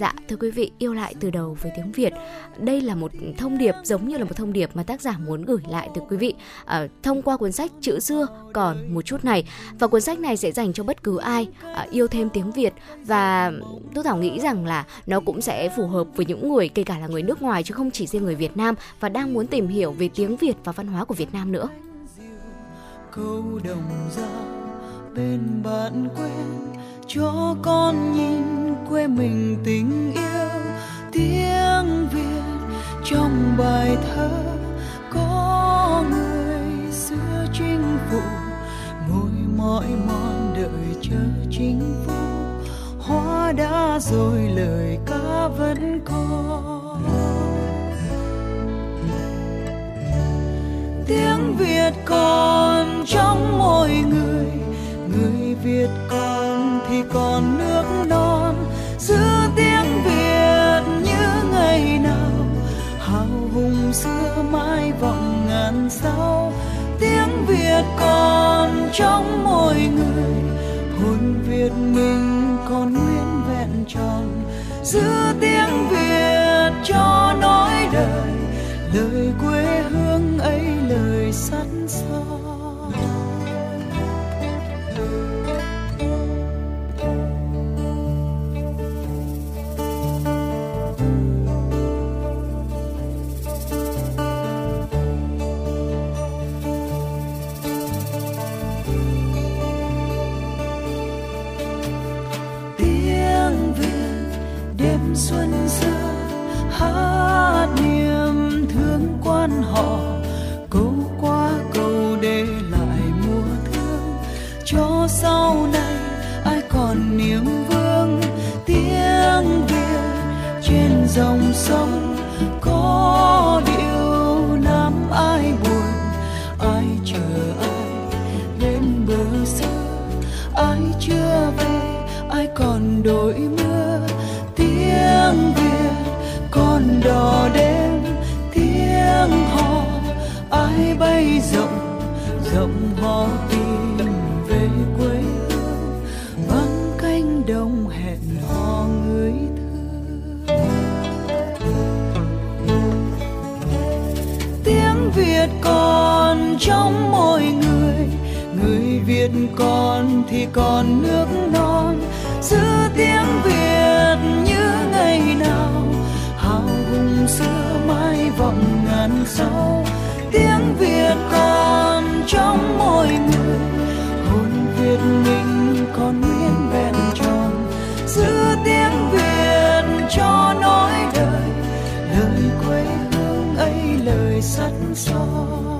Dạ, thưa quý vị, yêu lại từ đầu với tiếng Việt. Đây là một thông điệp giống như là một thông điệp mà tác giả muốn gửi lại từ quý vị à, thông qua cuốn sách Chữ xưa còn một chút này. Và cuốn sách này sẽ dành cho bất cứ ai à, yêu thêm tiếng Việt và tôi Thảo nghĩ rằng là nó cũng sẽ phù hợp với những người kể cả là người nước ngoài chứ không chỉ riêng người Việt Nam và đang muốn tìm hiểu về tiếng Việt và văn hóa của Việt Nam nữa. câu đồng ra bên bạn quen cho con nhìn quê mình tình yêu, tiếng việt trong bài thơ. Có người xưa chinh phục, ngồi mỏi mòn đợi chờ chính phủ hoa đã rồi lời ca vẫn còn. Tiếng Việt còn trong mỗi người trong mỗi người. Hồn Việt mình còn nguyên vẹn tròn giữ tiếng Việt cho nói đời, lời quê hương còn nước non giữ tiếng Việt như ngày nào. Hào hùng xưa mãi vọng ngàn sau, tiếng Việt còn trong mỗi người. Hồn Việt mình còn nguyên vẹn tròn giữ tiếng Việt cho nối đời. Lời quê hương ấy lời sắt son.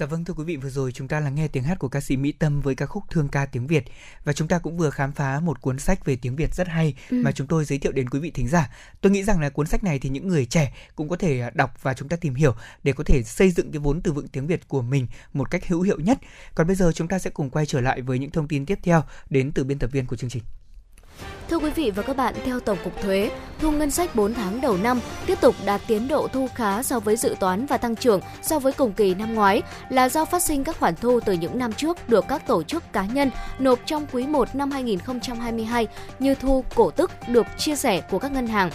Dạ vâng thưa quý vị, vừa rồi chúng ta lắng nghe tiếng hát của ca sĩ Mỹ Tâm với ca khúc Thương ca tiếng Việt và chúng ta cũng vừa khám phá một cuốn sách về tiếng Việt rất hay Ừ. mà chúng tôi giới thiệu đến quý vị thính giả. Tôi nghĩ rằng là cuốn sách này thì những người trẻ cũng có thể đọc và chúng ta tìm hiểu để có thể xây dựng cái vốn từ vựng tiếng Việt của mình một cách hữu hiệu nhất. Còn bây giờ chúng ta sẽ cùng quay trở lại với những thông tin tiếp theo đến từ biên tập viên của chương trình. Thưa quý vị và các bạn, theo Tổng cục Thuế, thu ngân sách 4 tháng đầu năm tiếp tục đạt tiến độ thu khá so với dự toán và tăng trưởng so với cùng kỳ năm ngoái là do phát sinh các khoản thu từ những năm trước được các tổ chức cá nhân nộp trong quý 1 năm 2022 như thu cổ tức được chia sẻ của các ngân hàng,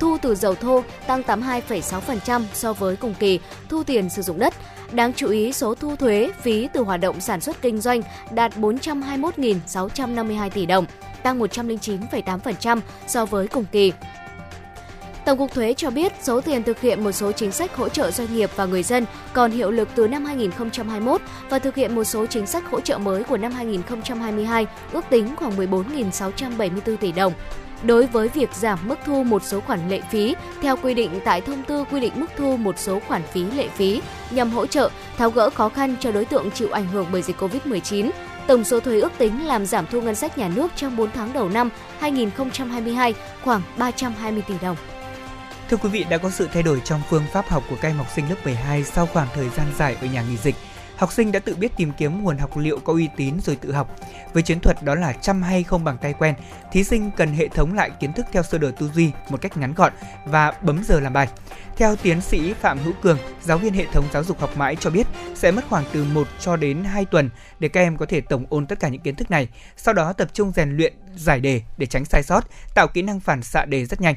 thu từ dầu thô tăng 82,6% so với cùng kỳ, thu tiền sử dụng đất. Đáng chú ý, số thu thuế phí từ hoạt động sản xuất kinh doanh đạt 421.652 tỷ đồng, tăng 109,8% so với cùng kỳ. Tổng cục Thuế cho biết số tiền thực hiện một số chính sách hỗ trợ doanh nghiệp và người dân còn hiệu lực từ năm 2021 và thực hiện một số chính sách hỗ trợ mới của năm 2022 ước tính khoảng 14.674 tỷ đồng. Đối với việc giảm mức thu một số khoản lệ phí theo quy định tại thông tư quy định mức thu một số khoản phí lệ phí nhằm hỗ trợ tháo gỡ khó khăn cho đối tượng chịu ảnh hưởng bởi dịch Covid-19, tổng số thuế ước tính làm giảm thu ngân sách nhà nước trong 4 tháng đầu năm 2022 khoảng 320 tỷ đồng. Thưa quý vị, đã có sự thay đổi trong phương pháp học của các em học sinh lớp 12 sau khoảng thời gian dài ở nhà nghỉ dịch. Học sinh đã tự biết tìm kiếm nguồn học liệu có uy tín rồi tự học. Với chiến thuật đó là chăm hay không bằng tay quen, thí sinh cần hệ thống lại kiến thức theo sơ đồ tư duy một cách ngắn gọn và bấm giờ làm bài. Theo tiến sĩ Phạm Hữu Cường, giáo viên hệ thống giáo dục học mãi cho biết sẽ mất khoảng từ 1 cho đến 2 tuần để các em có thể tổng ôn tất cả những kiến thức này, sau đó tập trung rèn luyện giải đề để tránh sai sót, tạo kỹ năng phản xạ đề rất nhanh.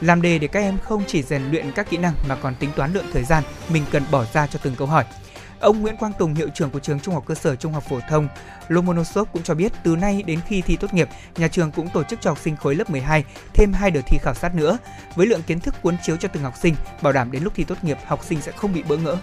Làm đề để các em không chỉ rèn luyện các kỹ năng mà còn tính toán lượng thời gian mình cần bỏ ra cho từng câu hỏi. Ông Nguyễn Quang Tùng, hiệu trưởng của trường Trung học cơ sở Trung học phổ thông Lomonosov cũng cho biết từ nay đến khi thi tốt nghiệp, nhà trường cũng tổ chức cho học sinh khối lớp 12 thêm hai đợt thi khảo sát nữa với lượng kiến thức cuốn chiếu cho từng học sinh, bảo đảm đến lúc thi tốt nghiệp học sinh sẽ không bị bỡ ngỡ.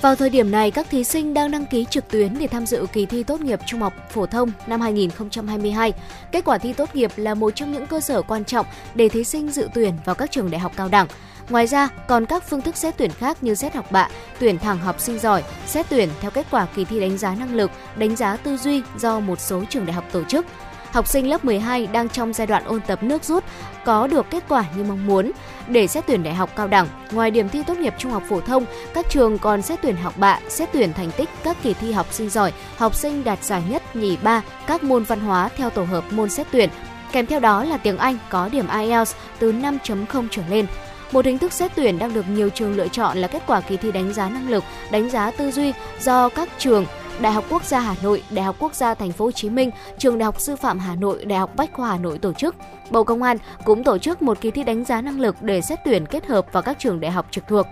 Vào thời điểm này, các thí sinh đang đăng ký trực tuyến để tham dự kỳ thi tốt nghiệp trung học phổ thông năm 2022. Kết quả thi tốt nghiệp là một trong những cơ sở quan trọng để thí sinh dự tuyển vào các trường đại học cao đẳng. Ngoài ra, còn các phương thức xét tuyển khác như xét học bạ, tuyển thẳng học sinh giỏi, xét tuyển theo kết quả kỳ thi đánh giá năng lực, đánh giá tư duy do một số trường đại học tổ chức. Học sinh lớp 12 đang trong giai đoạn ôn tập nước rút, có được kết quả như mong muốn. Để xét tuyển đại học cao đẳng, ngoài điểm thi tốt nghiệp trung học phổ thông, các trường còn xét tuyển học bạ, xét tuyển thành tích các kỳ thi học sinh giỏi, học sinh đạt giải nhất, nhì ba, các môn văn hóa theo tổ hợp môn xét tuyển. Kèm theo đó là tiếng Anh có điểm IELTS từ 5.0 trở lên. Một hình thức xét tuyển đang được nhiều trường lựa chọn là kết quả kỳ thi đánh giá năng lực, đánh giá tư duy do các trường Đại học Quốc gia Hà Nội, Đại học Quốc gia Thành phố Hồ Chí Minh, Trường Đại học Sư phạm Hà Nội, Đại học Bách khoa Hà Nội tổ chức. Bộ Công an cũng tổ chức một kỳ thi đánh giá năng lực để xét tuyển kết hợp vào các trường đại học trực thuộc.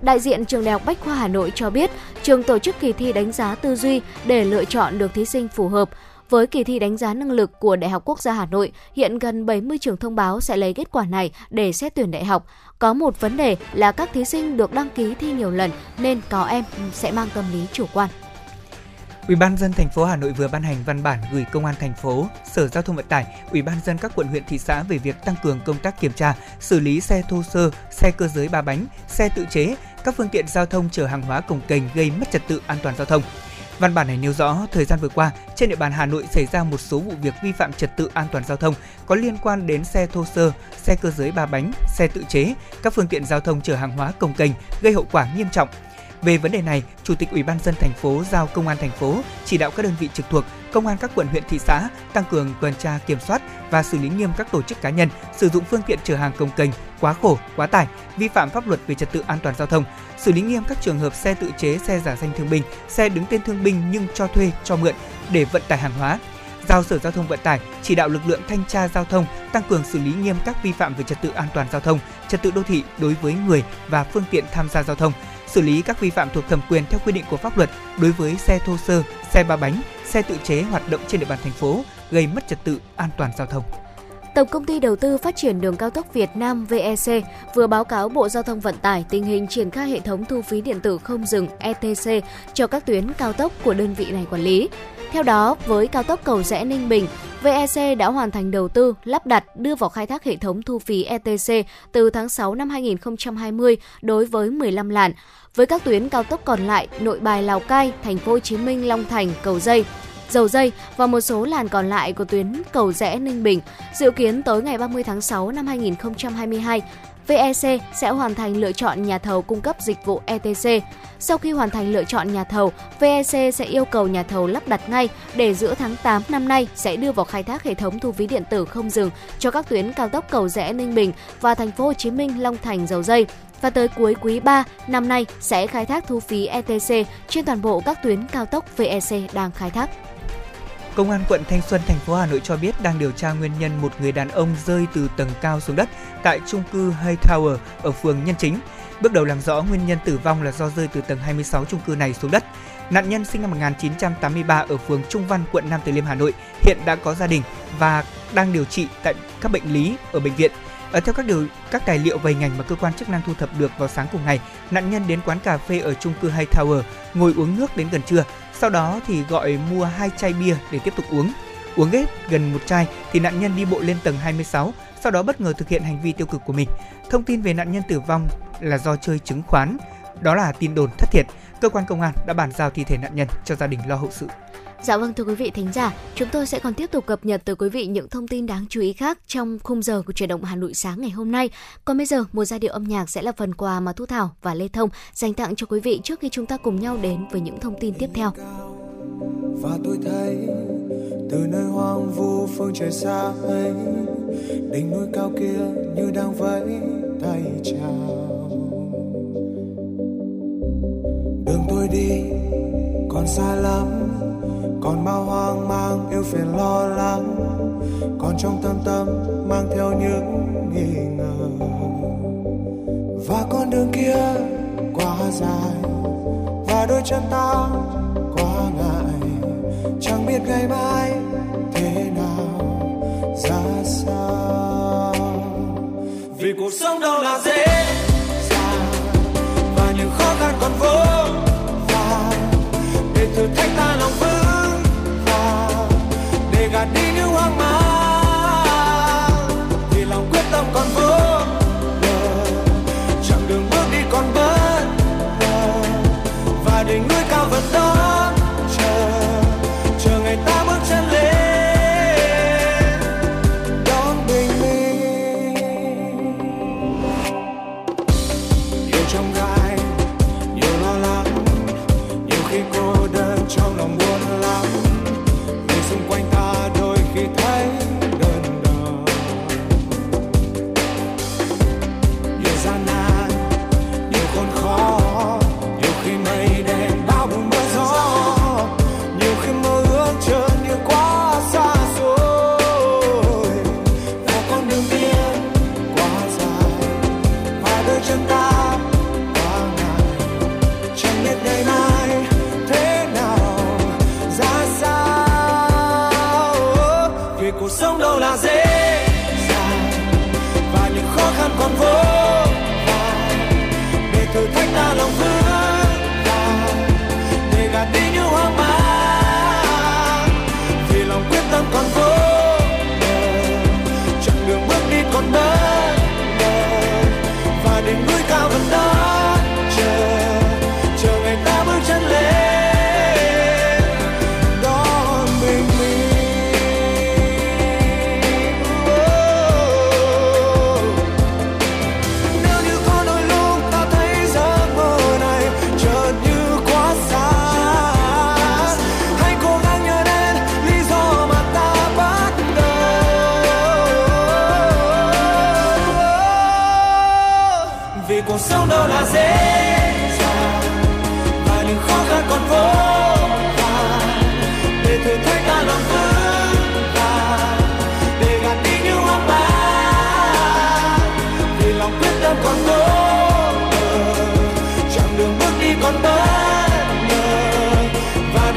Đại diện trường Đại học Bách khoa Hà Nội cho biết, trường tổ chức kỳ thi đánh giá tư duy để lựa chọn được thí sinh phù hợp. Với kỳ thi đánh giá năng lực của Đại học Quốc gia Hà Nội, hiện gần 70 trường thông báo sẽ lấy kết quả này để xét tuyển đại học. Có một vấn đề là các thí sinh được đăng ký thi nhiều lần nên có em sẽ mang tâm lý chủ quan. Ủy ban dân thành phố Hà Nội vừa ban hành văn bản gửi Công an thành phố, Sở Giao thông Vận tải, Ủy ban dân các quận huyện thị xã về việc tăng cường công tác kiểm tra, xử lý xe thô sơ, xe cơ giới ba bánh, xe tự chế, các phương tiện giao thông chở hàng hóa cồng kềnh gây mất trật tự an toàn giao thông. Văn bản này nêu rõ, thời gian vừa qua, trên địa bàn Hà Nội xảy ra một số vụ việc vi phạm trật tự an toàn giao thông có liên quan đến xe thô sơ, xe cơ giới ba bánh, xe tự chế, các phương tiện giao thông chở hàng hóa công cành gây hậu quả nghiêm trọng. Về vấn đề này, Chủ tịch Ủy ban dân thành phố giao Công an thành phố chỉ đạo các đơn vị trực thuộc, công an các quận huyện thị xã tăng cường tuần tra kiểm soát và xử lý nghiêm các tổ chức cá nhân sử dụng phương tiện chở hàng công kênh quá khổ, quá tải, vi phạm pháp luật về trật tự an toàn giao thông, xử lý nghiêm các trường hợp xe tự chế, xe giả danh thương binh, xe đứng tên thương binh nhưng cho thuê, cho mượn để vận tải hàng hóa, giao Sở Giao thông Vận tải chỉ đạo lực lượng thanh tra giao thông tăng cường xử lý nghiêm các vi phạm về trật tự an toàn giao thông, trật tự đô thị đối với người và phương tiện tham gia giao thông, xử lý các vi phạm thuộc thẩm quyền theo quy định của pháp luật đối với xe thô sơ, xe ba bánh, xe tự chế hoạt động trên địa bàn thành phố gây mất trật tự an toàn giao thông. Tổng công ty đầu tư phát triển đường cao tốc Việt Nam VEC vừa báo cáo Bộ Giao thông Vận tải tình hình triển khai hệ thống thu phí điện tử không dừng ETC cho các tuyến cao tốc của đơn vị này quản lý. Theo đó, với cao tốc cầu rẽ Ninh Bình, VEC đã hoàn thành đầu tư, lắp đặt, đưa vào khai thác hệ thống thu phí ETC từ tháng 6 năm 2020 đối với 15 làn. Với các tuyến cao tốc còn lại, Nội Bài Lào Cai, Thành phố Hồ Chí Minh Long Thành, Cầu Dây, Dầu Dây và một số làn còn lại của tuyến cầu rẽ Ninh Bình. Dự kiến tới ngày 30 tháng 6 năm 2022, VEC sẽ hoàn thành lựa chọn nhà thầu cung cấp dịch vụ ETC. Sau khi hoàn thành lựa chọn nhà thầu, VEC sẽ yêu cầu nhà thầu lắp đặt ngay để giữa tháng 8 năm nay sẽ đưa vào khai thác hệ thống thu phí điện tử không dừng cho các tuyến cao tốc cầu rẽ Ninh Bình và thành phố Hồ Chí Minh Long Thành Dầu Dây và tới cuối quý 3 năm nay sẽ khai thác thu phí ETC trên toàn bộ các tuyến cao tốc VEC đang khai thác. Công an quận Thanh Xuân, thành phố Hà Nội cho biết đang điều tra nguyên nhân một người đàn ông rơi từ tầng cao xuống đất tại chung cư Hay Tower ở phường Nhân Chính. Bước đầu làm rõ nguyên nhân tử vong là do rơi từ tầng 26 chung cư này xuống đất. Nạn nhân sinh năm 1983 ở phường Trung Văn, quận Nam Từ Liêm, Hà Nội, hiện đã có gia đình và đang điều trị tại các bệnh lý ở bệnh viện. Ở theo các điều các tài liệu về ngành mà cơ quan chức năng thu thập được vào sáng cùng ngày, nạn nhân đến quán cà phê ở chung cư Hay Tower ngồi uống nước đến gần trưa sau đó thì gọi mua hai chai bia để tiếp tục uống. Uống hết gần một chai thì nạn nhân đi bộ lên tầng 26, sau đó bất ngờ thực hiện hành vi tiêu cực của mình. Thông tin về nạn nhân tử vong là do chơi chứng khoán. Đó là tin đồn thất thiệt. Cơ quan công an đã bàn giao thi thể nạn nhân cho gia đình lo hậu sự. Dạ vâng thưa quý vị thính giả, chúng tôi sẽ còn tiếp tục cập nhật tới quý vị những thông tin đáng chú ý khác trong khung giờ của truyền động Hà Nội sáng ngày hôm nay. Còn bây giờ, một giai điệu âm nhạc sẽ là phần quà mà Thu Thảo và Lê Thông dành tặng cho quý vị trước khi chúng ta cùng nhau đến với những thông tin tiếp theo. Và tôi thấy từ nơi hoang vu phương trời xa ấy đỉnh núi cao kia như đang vẫy tay chào đường tôi đi còn xa lắm, còn bao hoang mang yêu phiền lo lắng, còn trong tâm tâm mang theo những nghi ngờ. Và con đường kia quá dài, và đôi chân ta quá ngại, chẳng biết ngày mai thế nào, ra sao? Vì cuộc sống đâu là dễ dàng, và những khó khăn còn vô thử thách ta lòng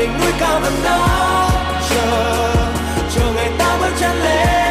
đỉnh núi cao vẫn đó. Chờ chờ ngày ta bước chân lên.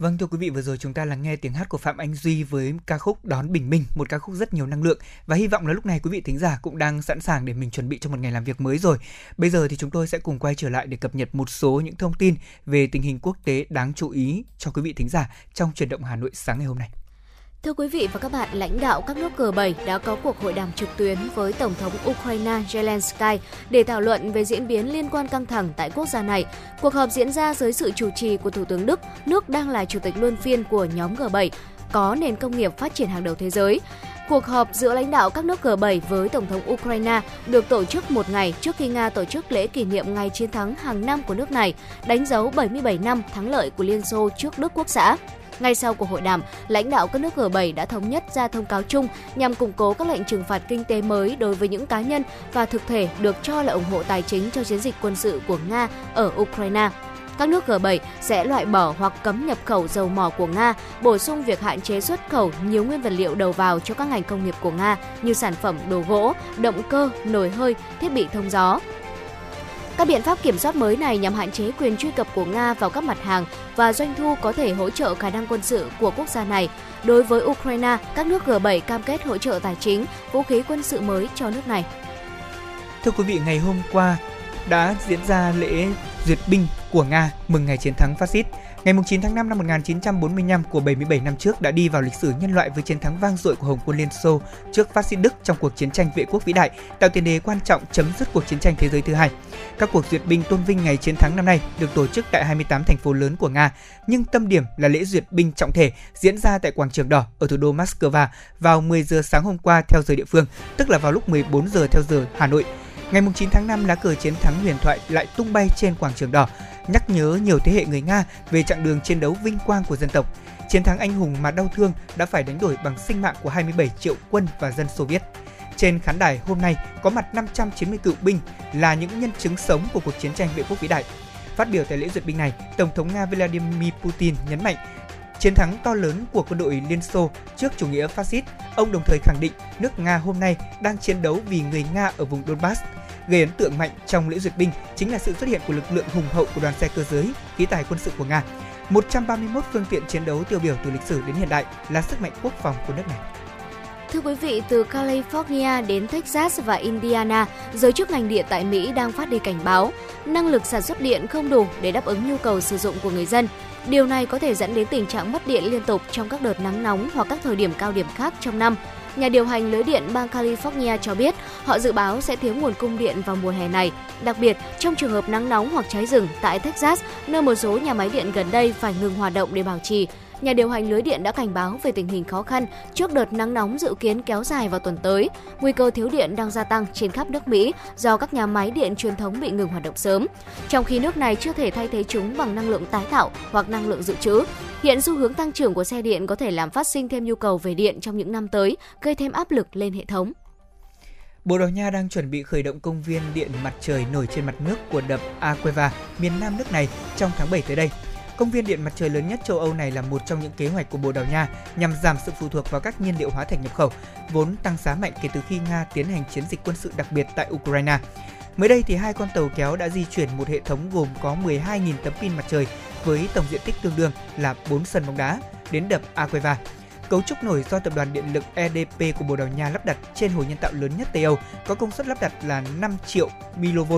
Vâng thưa quý vị vừa rồi chúng ta lắng nghe tiếng hát của Phạm Anh Duy với ca khúc Đón Bình Minh, một ca khúc rất nhiều năng lượng và hy vọng là lúc này quý vị thính giả cũng đang sẵn sàng để mình chuẩn bị cho một ngày làm việc mới rồi. Bây giờ thì chúng tôi sẽ cùng quay trở lại để cập nhật một số những thông tin về tình hình quốc tế đáng chú ý cho quý vị thính giả trong chuyển động Hà Nội sáng ngày hôm nay. Thưa quý vị và các bạn, lãnh đạo các nước G7 đã có cuộc hội đàm trực tuyến với Tổng thống Ukraine Zelensky để thảo luận về diễn biến liên quan căng thẳng tại quốc gia này. Cuộc họp diễn ra dưới sự chủ trì của Thủ tướng Đức, nước đang là chủ tịch luân phiên của nhóm G7, có nền công nghiệp phát triển hàng đầu thế giới. Cuộc họp giữa lãnh đạo các nước G7 với Tổng thống Ukraine được tổ chức một ngày trước khi Nga tổ chức lễ kỷ niệm ngày chiến thắng hàng năm của nước này, đánh dấu 77 năm thắng lợi của Liên Xô trước Đức Quốc xã. Ngay sau cuộc hội đàm, lãnh đạo các nước G7 đã thống nhất ra thông cáo chung nhằm củng cố các lệnh trừng phạt kinh tế mới đối với những cá nhân và thực thể được cho là ủng hộ tài chính cho chiến dịch quân sự của Nga ở Ukraine. Các nước G7 sẽ loại bỏ hoặc cấm nhập khẩu dầu mỏ của Nga, bổ sung việc hạn chế xuất khẩu nhiều nguyên vật liệu đầu vào cho các ngành công nghiệp của Nga như sản phẩm đồ gỗ, động cơ, nồi hơi, thiết bị thông gió. Các biện pháp kiểm soát mới này nhằm hạn chế quyền truy cập của Nga vào các mặt hàng và doanh thu có thể hỗ trợ khả năng quân sự của quốc gia này. Đối với Ukraine, các nước G7 cam kết hỗ trợ tài chính, vũ khí quân sự mới cho nước này. Thưa quý vị, ngày hôm qua đã diễn ra lễ duyệt binh của Nga mừng ngày chiến thắng phát xít. Ngày 9 tháng 5 năm 1945 của 77 năm trước đã đi vào lịch sử nhân loại với chiến thắng vang dội của Hồng quân Liên Xô trước phát xít Đức trong cuộc chiến tranh vệ quốc vĩ đại, tạo tiền đề quan trọng chấm dứt cuộc chiến tranh thế giới thứ hai. Các cuộc duyệt binh tôn vinh ngày chiến thắng năm nay được tổ chức tại 28 thành phố lớn của Nga, nhưng tâm điểm là lễ duyệt binh trọng thể diễn ra tại quảng trường đỏ ở thủ đô Moscow vào 10 giờ sáng hôm qua theo giờ địa phương, tức là vào lúc 14 giờ theo giờ Hà Nội. Ngày 9 tháng 5, lá cờ chiến thắng huyền thoại lại tung bay trên quảng trường đỏ, nhắc nhớ nhiều thế hệ người Nga về chặng đường chiến đấu vinh quang của dân tộc. Chiến thắng anh hùng mà đau thương đã phải đánh đổi bằng sinh mạng của 27 triệu quân và dân Xô Viết. Trên khán đài hôm nay có mặt 590 cựu binh là những nhân chứng sống của cuộc chiến tranh vệ quốc vĩ đại. Phát biểu tại lễ duyệt binh này, Tổng thống Nga Vladimir Putin nhấn mạnh chiến thắng to lớn của quân đội Liên Xô trước chủ nghĩa phát xít. Ông đồng thời khẳng định nước Nga hôm nay đang chiến đấu vì người Nga ở vùng Donbass. Gây ấn tượng mạnh trong lễ duyệt binh chính là sự xuất hiện của lực lượng hùng hậu của đoàn xe cơ giới, khí tài quân sự của Nga. 131 phương tiện chiến đấu tiêu biểu từ lịch sử đến hiện đại là sức mạnh quốc phòng của nước này. Thưa quý vị, từ California đến Texas và Indiana, giới chức ngành điện tại Mỹ đang phát đi cảnh báo năng lực sản xuất điện không đủ để đáp ứng nhu cầu sử dụng của người dân. Điều này có thể dẫn đến tình trạng mất điện liên tục trong các đợt nắng nóng hoặc các thời điểm cao điểm khác trong năm. Nhà điều hành lưới điện bang California cho biết họ dự báo sẽ thiếu nguồn cung điện vào mùa hè này. Đặc biệt, trong trường hợp nắng nóng hoặc cháy rừng tại Texas, nơi một số nhà máy điện gần đây phải ngừng hoạt động để bảo trì, nhà điều hành lưới điện đã cảnh báo về tình hình khó khăn trước đợt nắng nóng dự kiến kéo dài vào tuần tới. Nguy cơ thiếu điện đang gia tăng trên khắp nước Mỹ do các nhà máy điện truyền thống bị ngừng hoạt động sớm, trong khi nước này chưa thể thay thế chúng bằng năng lượng tái tạo hoặc năng lượng dự trữ. Hiện xu hướng tăng trưởng của xe điện có thể làm phát sinh thêm nhu cầu về điện trong những năm tới, gây thêm áp lực lên hệ thống. Bồ Đào Nha đang chuẩn bị khởi động công viên điện mặt trời nổi trên mặt nước của đập Aqueva, miền nam nước này trong tháng 7 tới đây. Công viên điện mặt trời lớn nhất châu Âu này là một trong những kế hoạch của Bồ Đào Nha nhằm giảm sự phụ thuộc vào các nhiên liệu hóa thạch nhập khẩu, vốn tăng giá mạnh kể từ khi Nga tiến hành chiến dịch quân sự đặc biệt tại Ukraine. Mới đây thì hai con tàu kéo đã di chuyển một hệ thống gồm có 12.000 tấm pin mặt trời với tổng diện tích tương đương là 4 sân bóng đá đến đập Aqueva. Cấu trúc nổi do tập đoàn điện lực EDP của Bồ Đào Nha lắp đặt trên hồ nhân tạo lớn nhất Tây Âu có công suất lắp đặt là 5 triệu mV.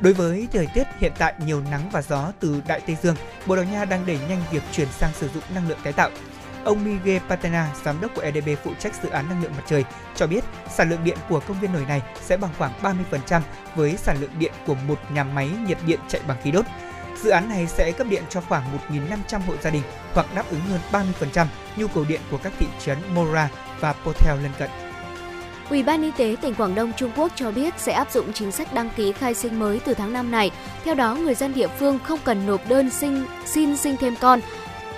Đối với thời tiết hiện tại nhiều nắng và gió từ Đại Tây Dương, Bồ Đào Nha đang đẩy nhanh việc chuyển sang sử dụng năng lượng tái tạo. Ông Miguel Patena, giám đốc của EDB phụ trách dự án năng lượng mặt trời, cho biết sản lượng điện của công viên nổi này sẽ bằng khoảng 30% với sản lượng điện của một nhà máy nhiệt điện chạy bằng khí đốt. Dự án này sẽ cấp điện cho khoảng 1.500 hộ gia đình hoặc đáp ứng hơn 30% nhu cầu điện của các thị trấn Mora và Potel lân cận. Ủy ban Y tế tỉnh Quảng Đông Trung Quốc cho biết sẽ áp dụng chính sách đăng ký khai sinh mới từ tháng 5 này. Theo đó, người dân địa phương không cần nộp đơn sinh xin sinh thêm con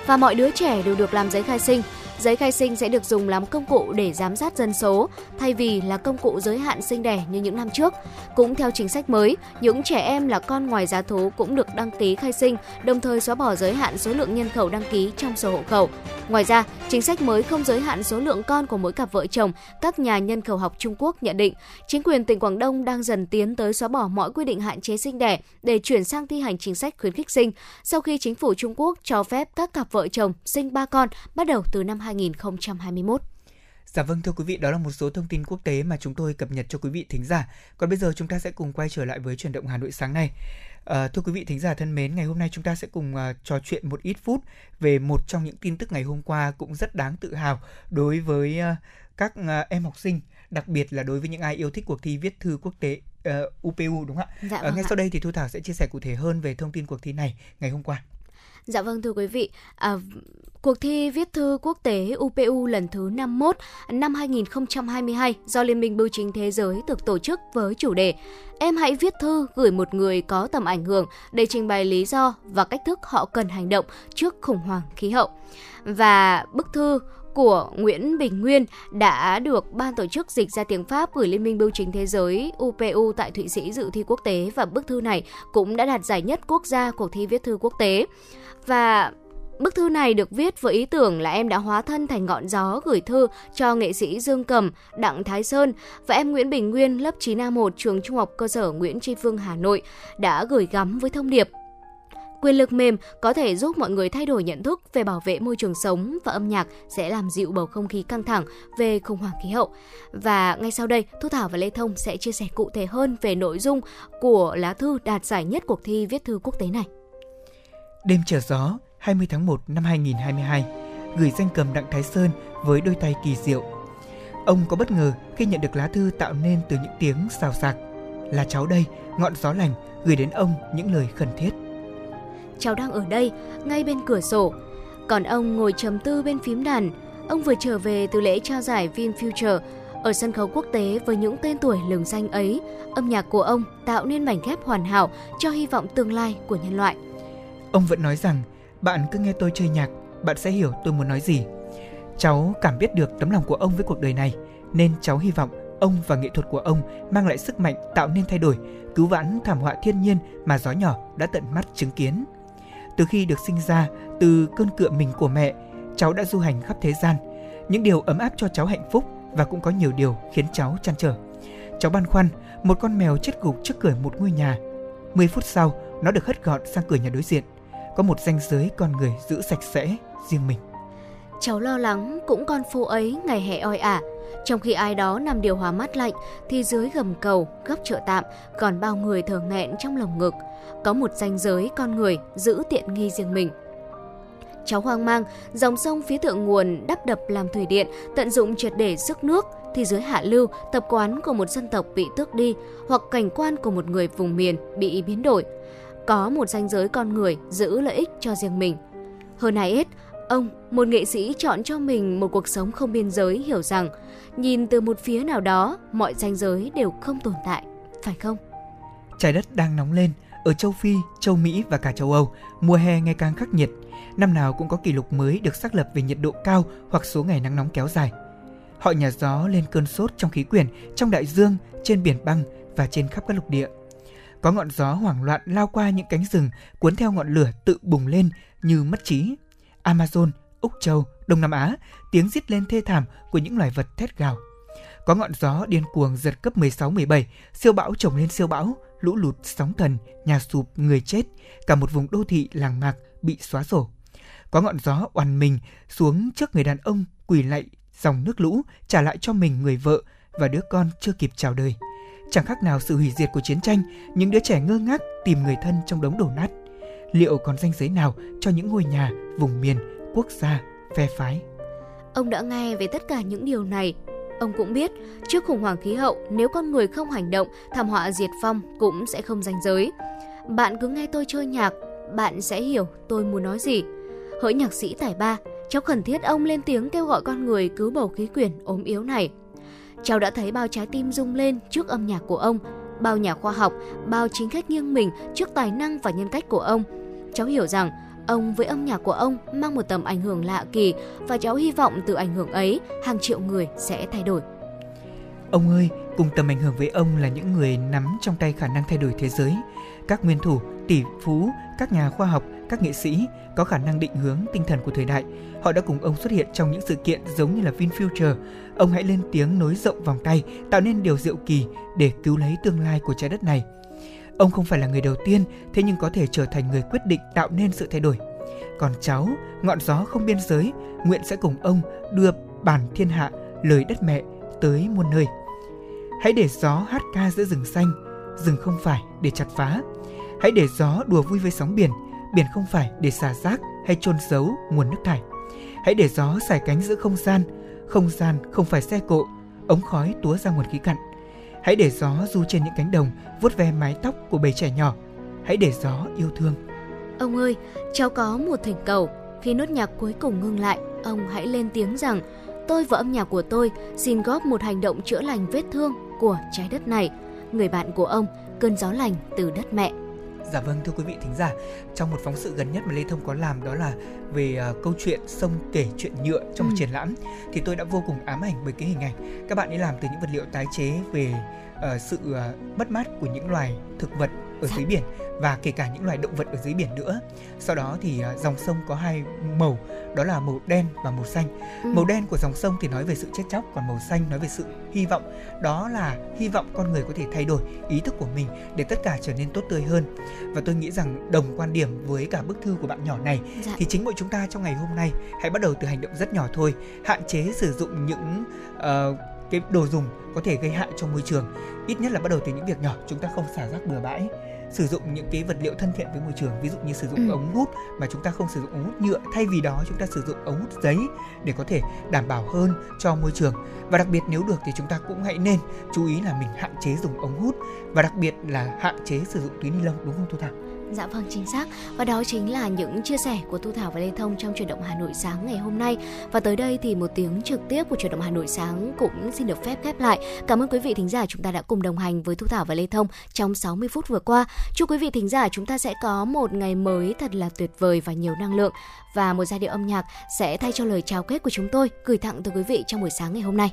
và mọi đứa trẻ đều được làm giấy khai sinh. Giấy khai sinh sẽ được dùng làm công cụ để giám sát dân số, thay vì là công cụ giới hạn sinh đẻ như những năm trước. Cũng theo chính sách mới, những trẻ em là con ngoài giá thú cũng được đăng ký khai sinh, đồng thời xóa bỏ giới hạn số lượng nhân khẩu đăng ký trong sổ hộ khẩu. Ngoài ra, chính sách mới không giới hạn số lượng con của mỗi cặp vợ chồng. Các nhà nhân khẩu học Trung Quốc nhận định, chính quyền tỉnh Quảng Đông đang dần tiến tới xóa bỏ mọi quy định hạn chế sinh đẻ để chuyển sang thi hành chính sách khuyến khích sinh. Sau khi chính phủ Trung Quốc cho phép các cặp vợ chồng sinh ba con bắt đầu từ năm 2021. Dạ vâng thưa quý vị, đó là một số thông tin quốc tế mà chúng tôi cập nhật cho quý vị thính giả. Còn bây giờ chúng ta sẽ cùng quay trở lại với chuyển động Hà Nội sáng nay. À, thưa quý vị thính giả thân mến, ngày hôm nay chúng ta sẽ cùng uh, trò chuyện một ít phút về một trong những tin tức ngày hôm qua cũng rất đáng tự hào đối với uh, các uh, em học sinh, đặc biệt là đối với những ai yêu thích cuộc thi viết thư quốc tế uh, UPU đúng không ạ? Dạ vâng ngay ạ. sau đây thì Thu Thảo sẽ chia sẻ cụ thể hơn về thông tin cuộc thi này ngày hôm qua. Dạ vâng thưa quý vị, à, cuộc thi viết thư quốc tế UPU lần thứ 51 năm 2022 do Liên minh Bưu chính Thế giới được tổ chức với chủ đề Em hãy viết thư gửi một người có tầm ảnh hưởng để trình bày lý do và cách thức họ cần hành động trước khủng hoảng khí hậu. Và bức thư của Nguyễn Bình Nguyên đã được ban tổ chức dịch ra tiếng Pháp gửi Liên minh Bưu chính Thế giới UPU tại Thụy Sĩ dự thi quốc tế và bức thư này cũng đã đạt giải nhất quốc gia cuộc thi viết thư quốc tế. Và Bức thư này được viết với ý tưởng là em đã hóa thân thành ngọn gió gửi thư cho nghệ sĩ Dương Cầm, Đặng Thái Sơn và em Nguyễn Bình Nguyên lớp 9A1 trường Trung học cơ sở Nguyễn Tri Phương Hà Nội đã gửi gắm với thông điệp Quyền lực mềm có thể giúp mọi người thay đổi nhận thức về bảo vệ môi trường sống và âm nhạc sẽ làm dịu bầu không khí căng thẳng về khủng hoảng khí hậu. Và ngay sau đây, Thu Thảo và Lê Thông sẽ chia sẻ cụ thể hơn về nội dung của lá thư đạt giải nhất cuộc thi viết thư quốc tế này. Đêm trở gió, 20 tháng 1 năm 2022, gửi danh cầm Đặng Thái Sơn với đôi tay kỳ diệu. Ông có bất ngờ khi nhận được lá thư tạo nên từ những tiếng xào xạc. Là cháu đây, ngọn gió lành, gửi đến ông những lời khẩn thiết. Cháu đang ở đây, ngay bên cửa sổ. Còn ông ngồi trầm tư bên phím đàn. Ông vừa trở về từ lễ trao giải VinFuture ở sân khấu quốc tế với những tên tuổi lừng danh ấy. Âm nhạc của ông tạo nên mảnh ghép hoàn hảo cho hy vọng tương lai của nhân loại. Ông vẫn nói rằng, bạn cứ nghe tôi chơi nhạc, bạn sẽ hiểu tôi muốn nói gì. Cháu cảm biết được tấm lòng của ông với cuộc đời này, nên cháu hy vọng ông và nghệ thuật của ông mang lại sức mạnh tạo nên thay đổi, cứu vãn thảm họa thiên nhiên mà gió nhỏ đã tận mắt chứng kiến. Từ khi được sinh ra, từ cơn cựa mình của mẹ, cháu đã du hành khắp thế gian. Những điều ấm áp cho cháu hạnh phúc và cũng có nhiều điều khiến cháu chăn trở. Cháu băn khoăn, một con mèo chết gục trước cửa một ngôi nhà. 10 phút sau, nó được hất gọn sang cửa nhà đối diện. Có một ranh giới con người giữ sạch sẽ riêng mình. Cháu lo lắng cũng con phố ấy ngày hè oi ả. Trong khi ai đó nằm điều hòa mát lạnh thì dưới gầm cầu, góc chợ tạm còn bao người thở nghẹn trong lồng ngực. Có một ranh giới con người giữ tiện nghi riêng mình. Cháu hoang mang, dòng sông phía thượng nguồn đắp đập làm thủy điện, tận dụng triệt để sức nước thì dưới hạ lưu, tập quán của một dân tộc bị tước đi hoặc cảnh quan của một người vùng miền bị biến đổi. Có một ranh giới con người giữ lợi ích cho riêng mình. Hơn ai hết, ông, một nghệ sĩ chọn cho mình một cuộc sống không biên giới hiểu rằng nhìn từ một phía nào đó, mọi ranh giới đều không tồn tại, phải không? Trái đất đang nóng lên, ở châu Phi, châu Mỹ và cả châu Âu, mùa hè ngày càng khắc nghiệt. Năm nào cũng có kỷ lục mới được xác lập về nhiệt độ cao hoặc số ngày nắng nóng kéo dài. Họ nhà gió lên cơn sốt trong khí quyển, trong đại dương, trên biển băng và trên khắp các lục địa. Có ngọn gió hoảng loạn lao qua những cánh rừng, cuốn theo ngọn lửa tự bùng lên như mất trí. Amazon, Úc Châu, Đông Nam Á, tiếng rít lên thê thảm của những loài vật thét gào. Có ngọn gió điên cuồng giật cấp 16-17, siêu bão chồng lên siêu bão, lũ lụt, sóng thần, nhà sụp, người chết, cả một vùng đô thị làng mạc bị xóa sổ. Có ngọn gió oằn mình xuống trước người đàn ông quỳ lạy dòng nước lũ trả lại cho mình người vợ và đứa con chưa kịp chào đời. Chẳng khác nào sự hủy diệt của chiến tranh, những đứa trẻ ngơ ngác tìm người thân trong đống đổ nát. Liệu còn danh giới nào cho những ngôi nhà, vùng miền, quốc gia, phe phái? Ông đã nghe về tất cả những điều này. Ông cũng biết, trước khủng hoảng khí hậu, nếu con người không hành động, thảm họa diệt vong cũng sẽ không danh giới. Bạn cứ nghe tôi chơi nhạc, bạn sẽ hiểu tôi muốn nói gì. Hỡi nhạc sĩ tài ba, cháu cần thiết ông lên tiếng kêu gọi con người cứu bầu khí quyển ốm yếu này. Cháu đã thấy bao trái tim rung lên trước âm nhạc của ông, bao nhà khoa học, bao chính khách nghiêng mình trước tài năng và nhân cách của ông. Cháu hiểu rằng ông với âm nhạc của ông mang một tầm ảnh hưởng lạ kỳ và cháu hy vọng từ ảnh hưởng ấy hàng triệu người sẽ thay đổi. Ông ơi, cùng tầm ảnh hưởng với ông là những người nắm trong tay khả năng thay đổi thế giới. Các nguyên thủ, tỷ phú, các nhà khoa học, các nghệ sĩ có khả năng định hướng tinh thần của thời đại. Họ đã cùng ông xuất hiện trong những sự kiện giống như là VinFuture. Ông hãy lên tiếng nối rộng vòng tay, tạo nên điều diệu kỳ để cứu lấy tương lai của trái đất này. Ông không phải là người đầu tiên, thế nhưng có thể trở thành người quyết định tạo nên sự thay đổi. Còn cháu, ngọn gió không biên giới, nguyện sẽ cùng ông đưa bản thiên hạ, lời đất mẹ tới muôn nơi. Hãy để gió hát ca giữa rừng xanh, rừng không phải để chặt phá. Hãy để gió đùa vui với sóng biển, biển không phải để xả rác hay chôn giấu nguồn nước thải. Hãy để gió xải cánh giữa không gian, không gian không phải xe cộ, ống khói túa ra nguồn khí cặn. Hãy để gió du trên những cánh đồng, vuốt ve mái tóc của bầy trẻ nhỏ. Hãy để gió yêu thương. Ông ơi, cháu có một thỉnh cầu. Khi nốt nhạc cuối cùng ngưng lại, ông hãy lên tiếng rằng tôi và âm nhạc của tôi xin góp một hành động chữa lành vết thương của trái đất này. Người bạn của ông, cơn gió lành từ đất mẹ. Dạ vâng thưa quý vị thính giả, trong một phóng sự gần nhất mà Lê Thông có làm đó là về uh, câu chuyện sông kể chuyện nhựa trong ừ. một triển lãm thì tôi đã vô cùng ám ảnh bởi cái hình ảnh. Các bạn ấy làm từ những vật liệu tái chế về uh, sự uh, mất mát của những loài thực vật ở dưới biển và kể cả những loài động vật ở dưới biển nữa. Sau đó thì uh, dòng sông có hai màu, đó là màu đen và màu xanh. Ừ. Màu đen của dòng sông thì nói về sự chết chóc, còn màu xanh nói về sự hy vọng. Đó là hy vọng con người có thể thay đổi ý thức của mình để tất cả trở nên tốt tươi hơn. Và tôi nghĩ rằng đồng quan điểm với cả bức thư của bạn nhỏ này dạ. thì chính mỗi chúng ta trong ngày hôm nay hãy bắt đầu từ hành động rất nhỏ thôi, hạn chế sử dụng những uh, cái đồ dùng có thể gây hại cho môi trường ít nhất là bắt đầu từ những việc nhỏ chúng ta không xả rác bừa bãi sử dụng những cái vật liệu thân thiện với môi trường ví dụ như sử dụng ừ. ống hút mà chúng ta không sử dụng ống hút nhựa thay vì đó chúng ta sử dụng ống hút giấy để có thể đảm bảo hơn cho môi trường và đặc biệt nếu được thì chúng ta cũng hãy nên chú ý là mình hạn chế dùng ống hút và đặc biệt là hạn chế sử dụng túi ni lông đúng không Thu Thảo? Dạ vâng chính xác và đó chính là những chia sẻ của Thu Thảo và Lê Thông trong chuyển động Hà Nội sáng ngày hôm nay và tới đây thì một tiếng trực tiếp của chuyển động Hà Nội sáng cũng xin được phép khép lại. Cảm ơn quý vị thính giả chúng ta đã cùng đồng hành với Thu Thảo và Lê Thông trong 60 phút vừa qua. Chúc quý vị thính giả chúng ta sẽ có một ngày mới thật là tuyệt vời và nhiều năng lượng và một giai điệu âm nhạc sẽ thay cho lời chào kết của chúng tôi gửi tặng tới quý vị trong buổi sáng ngày hôm nay.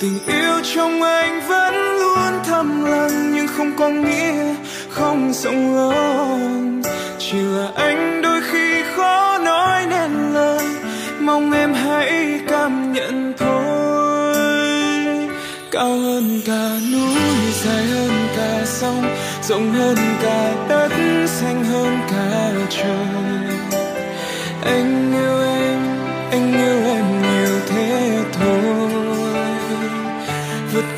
tình yêu trong anh vẫn luôn thầm lặng, nhưng không có nghĩa không rộng lớn. Chỉ là anh đôi khi khó nói nên lời, mong em hãy cảm nhận thôi. Cao hơn cả núi, dài hơn cả sông, rộng hơn cả đất, xanh hơn cả trời. Anh yêu em.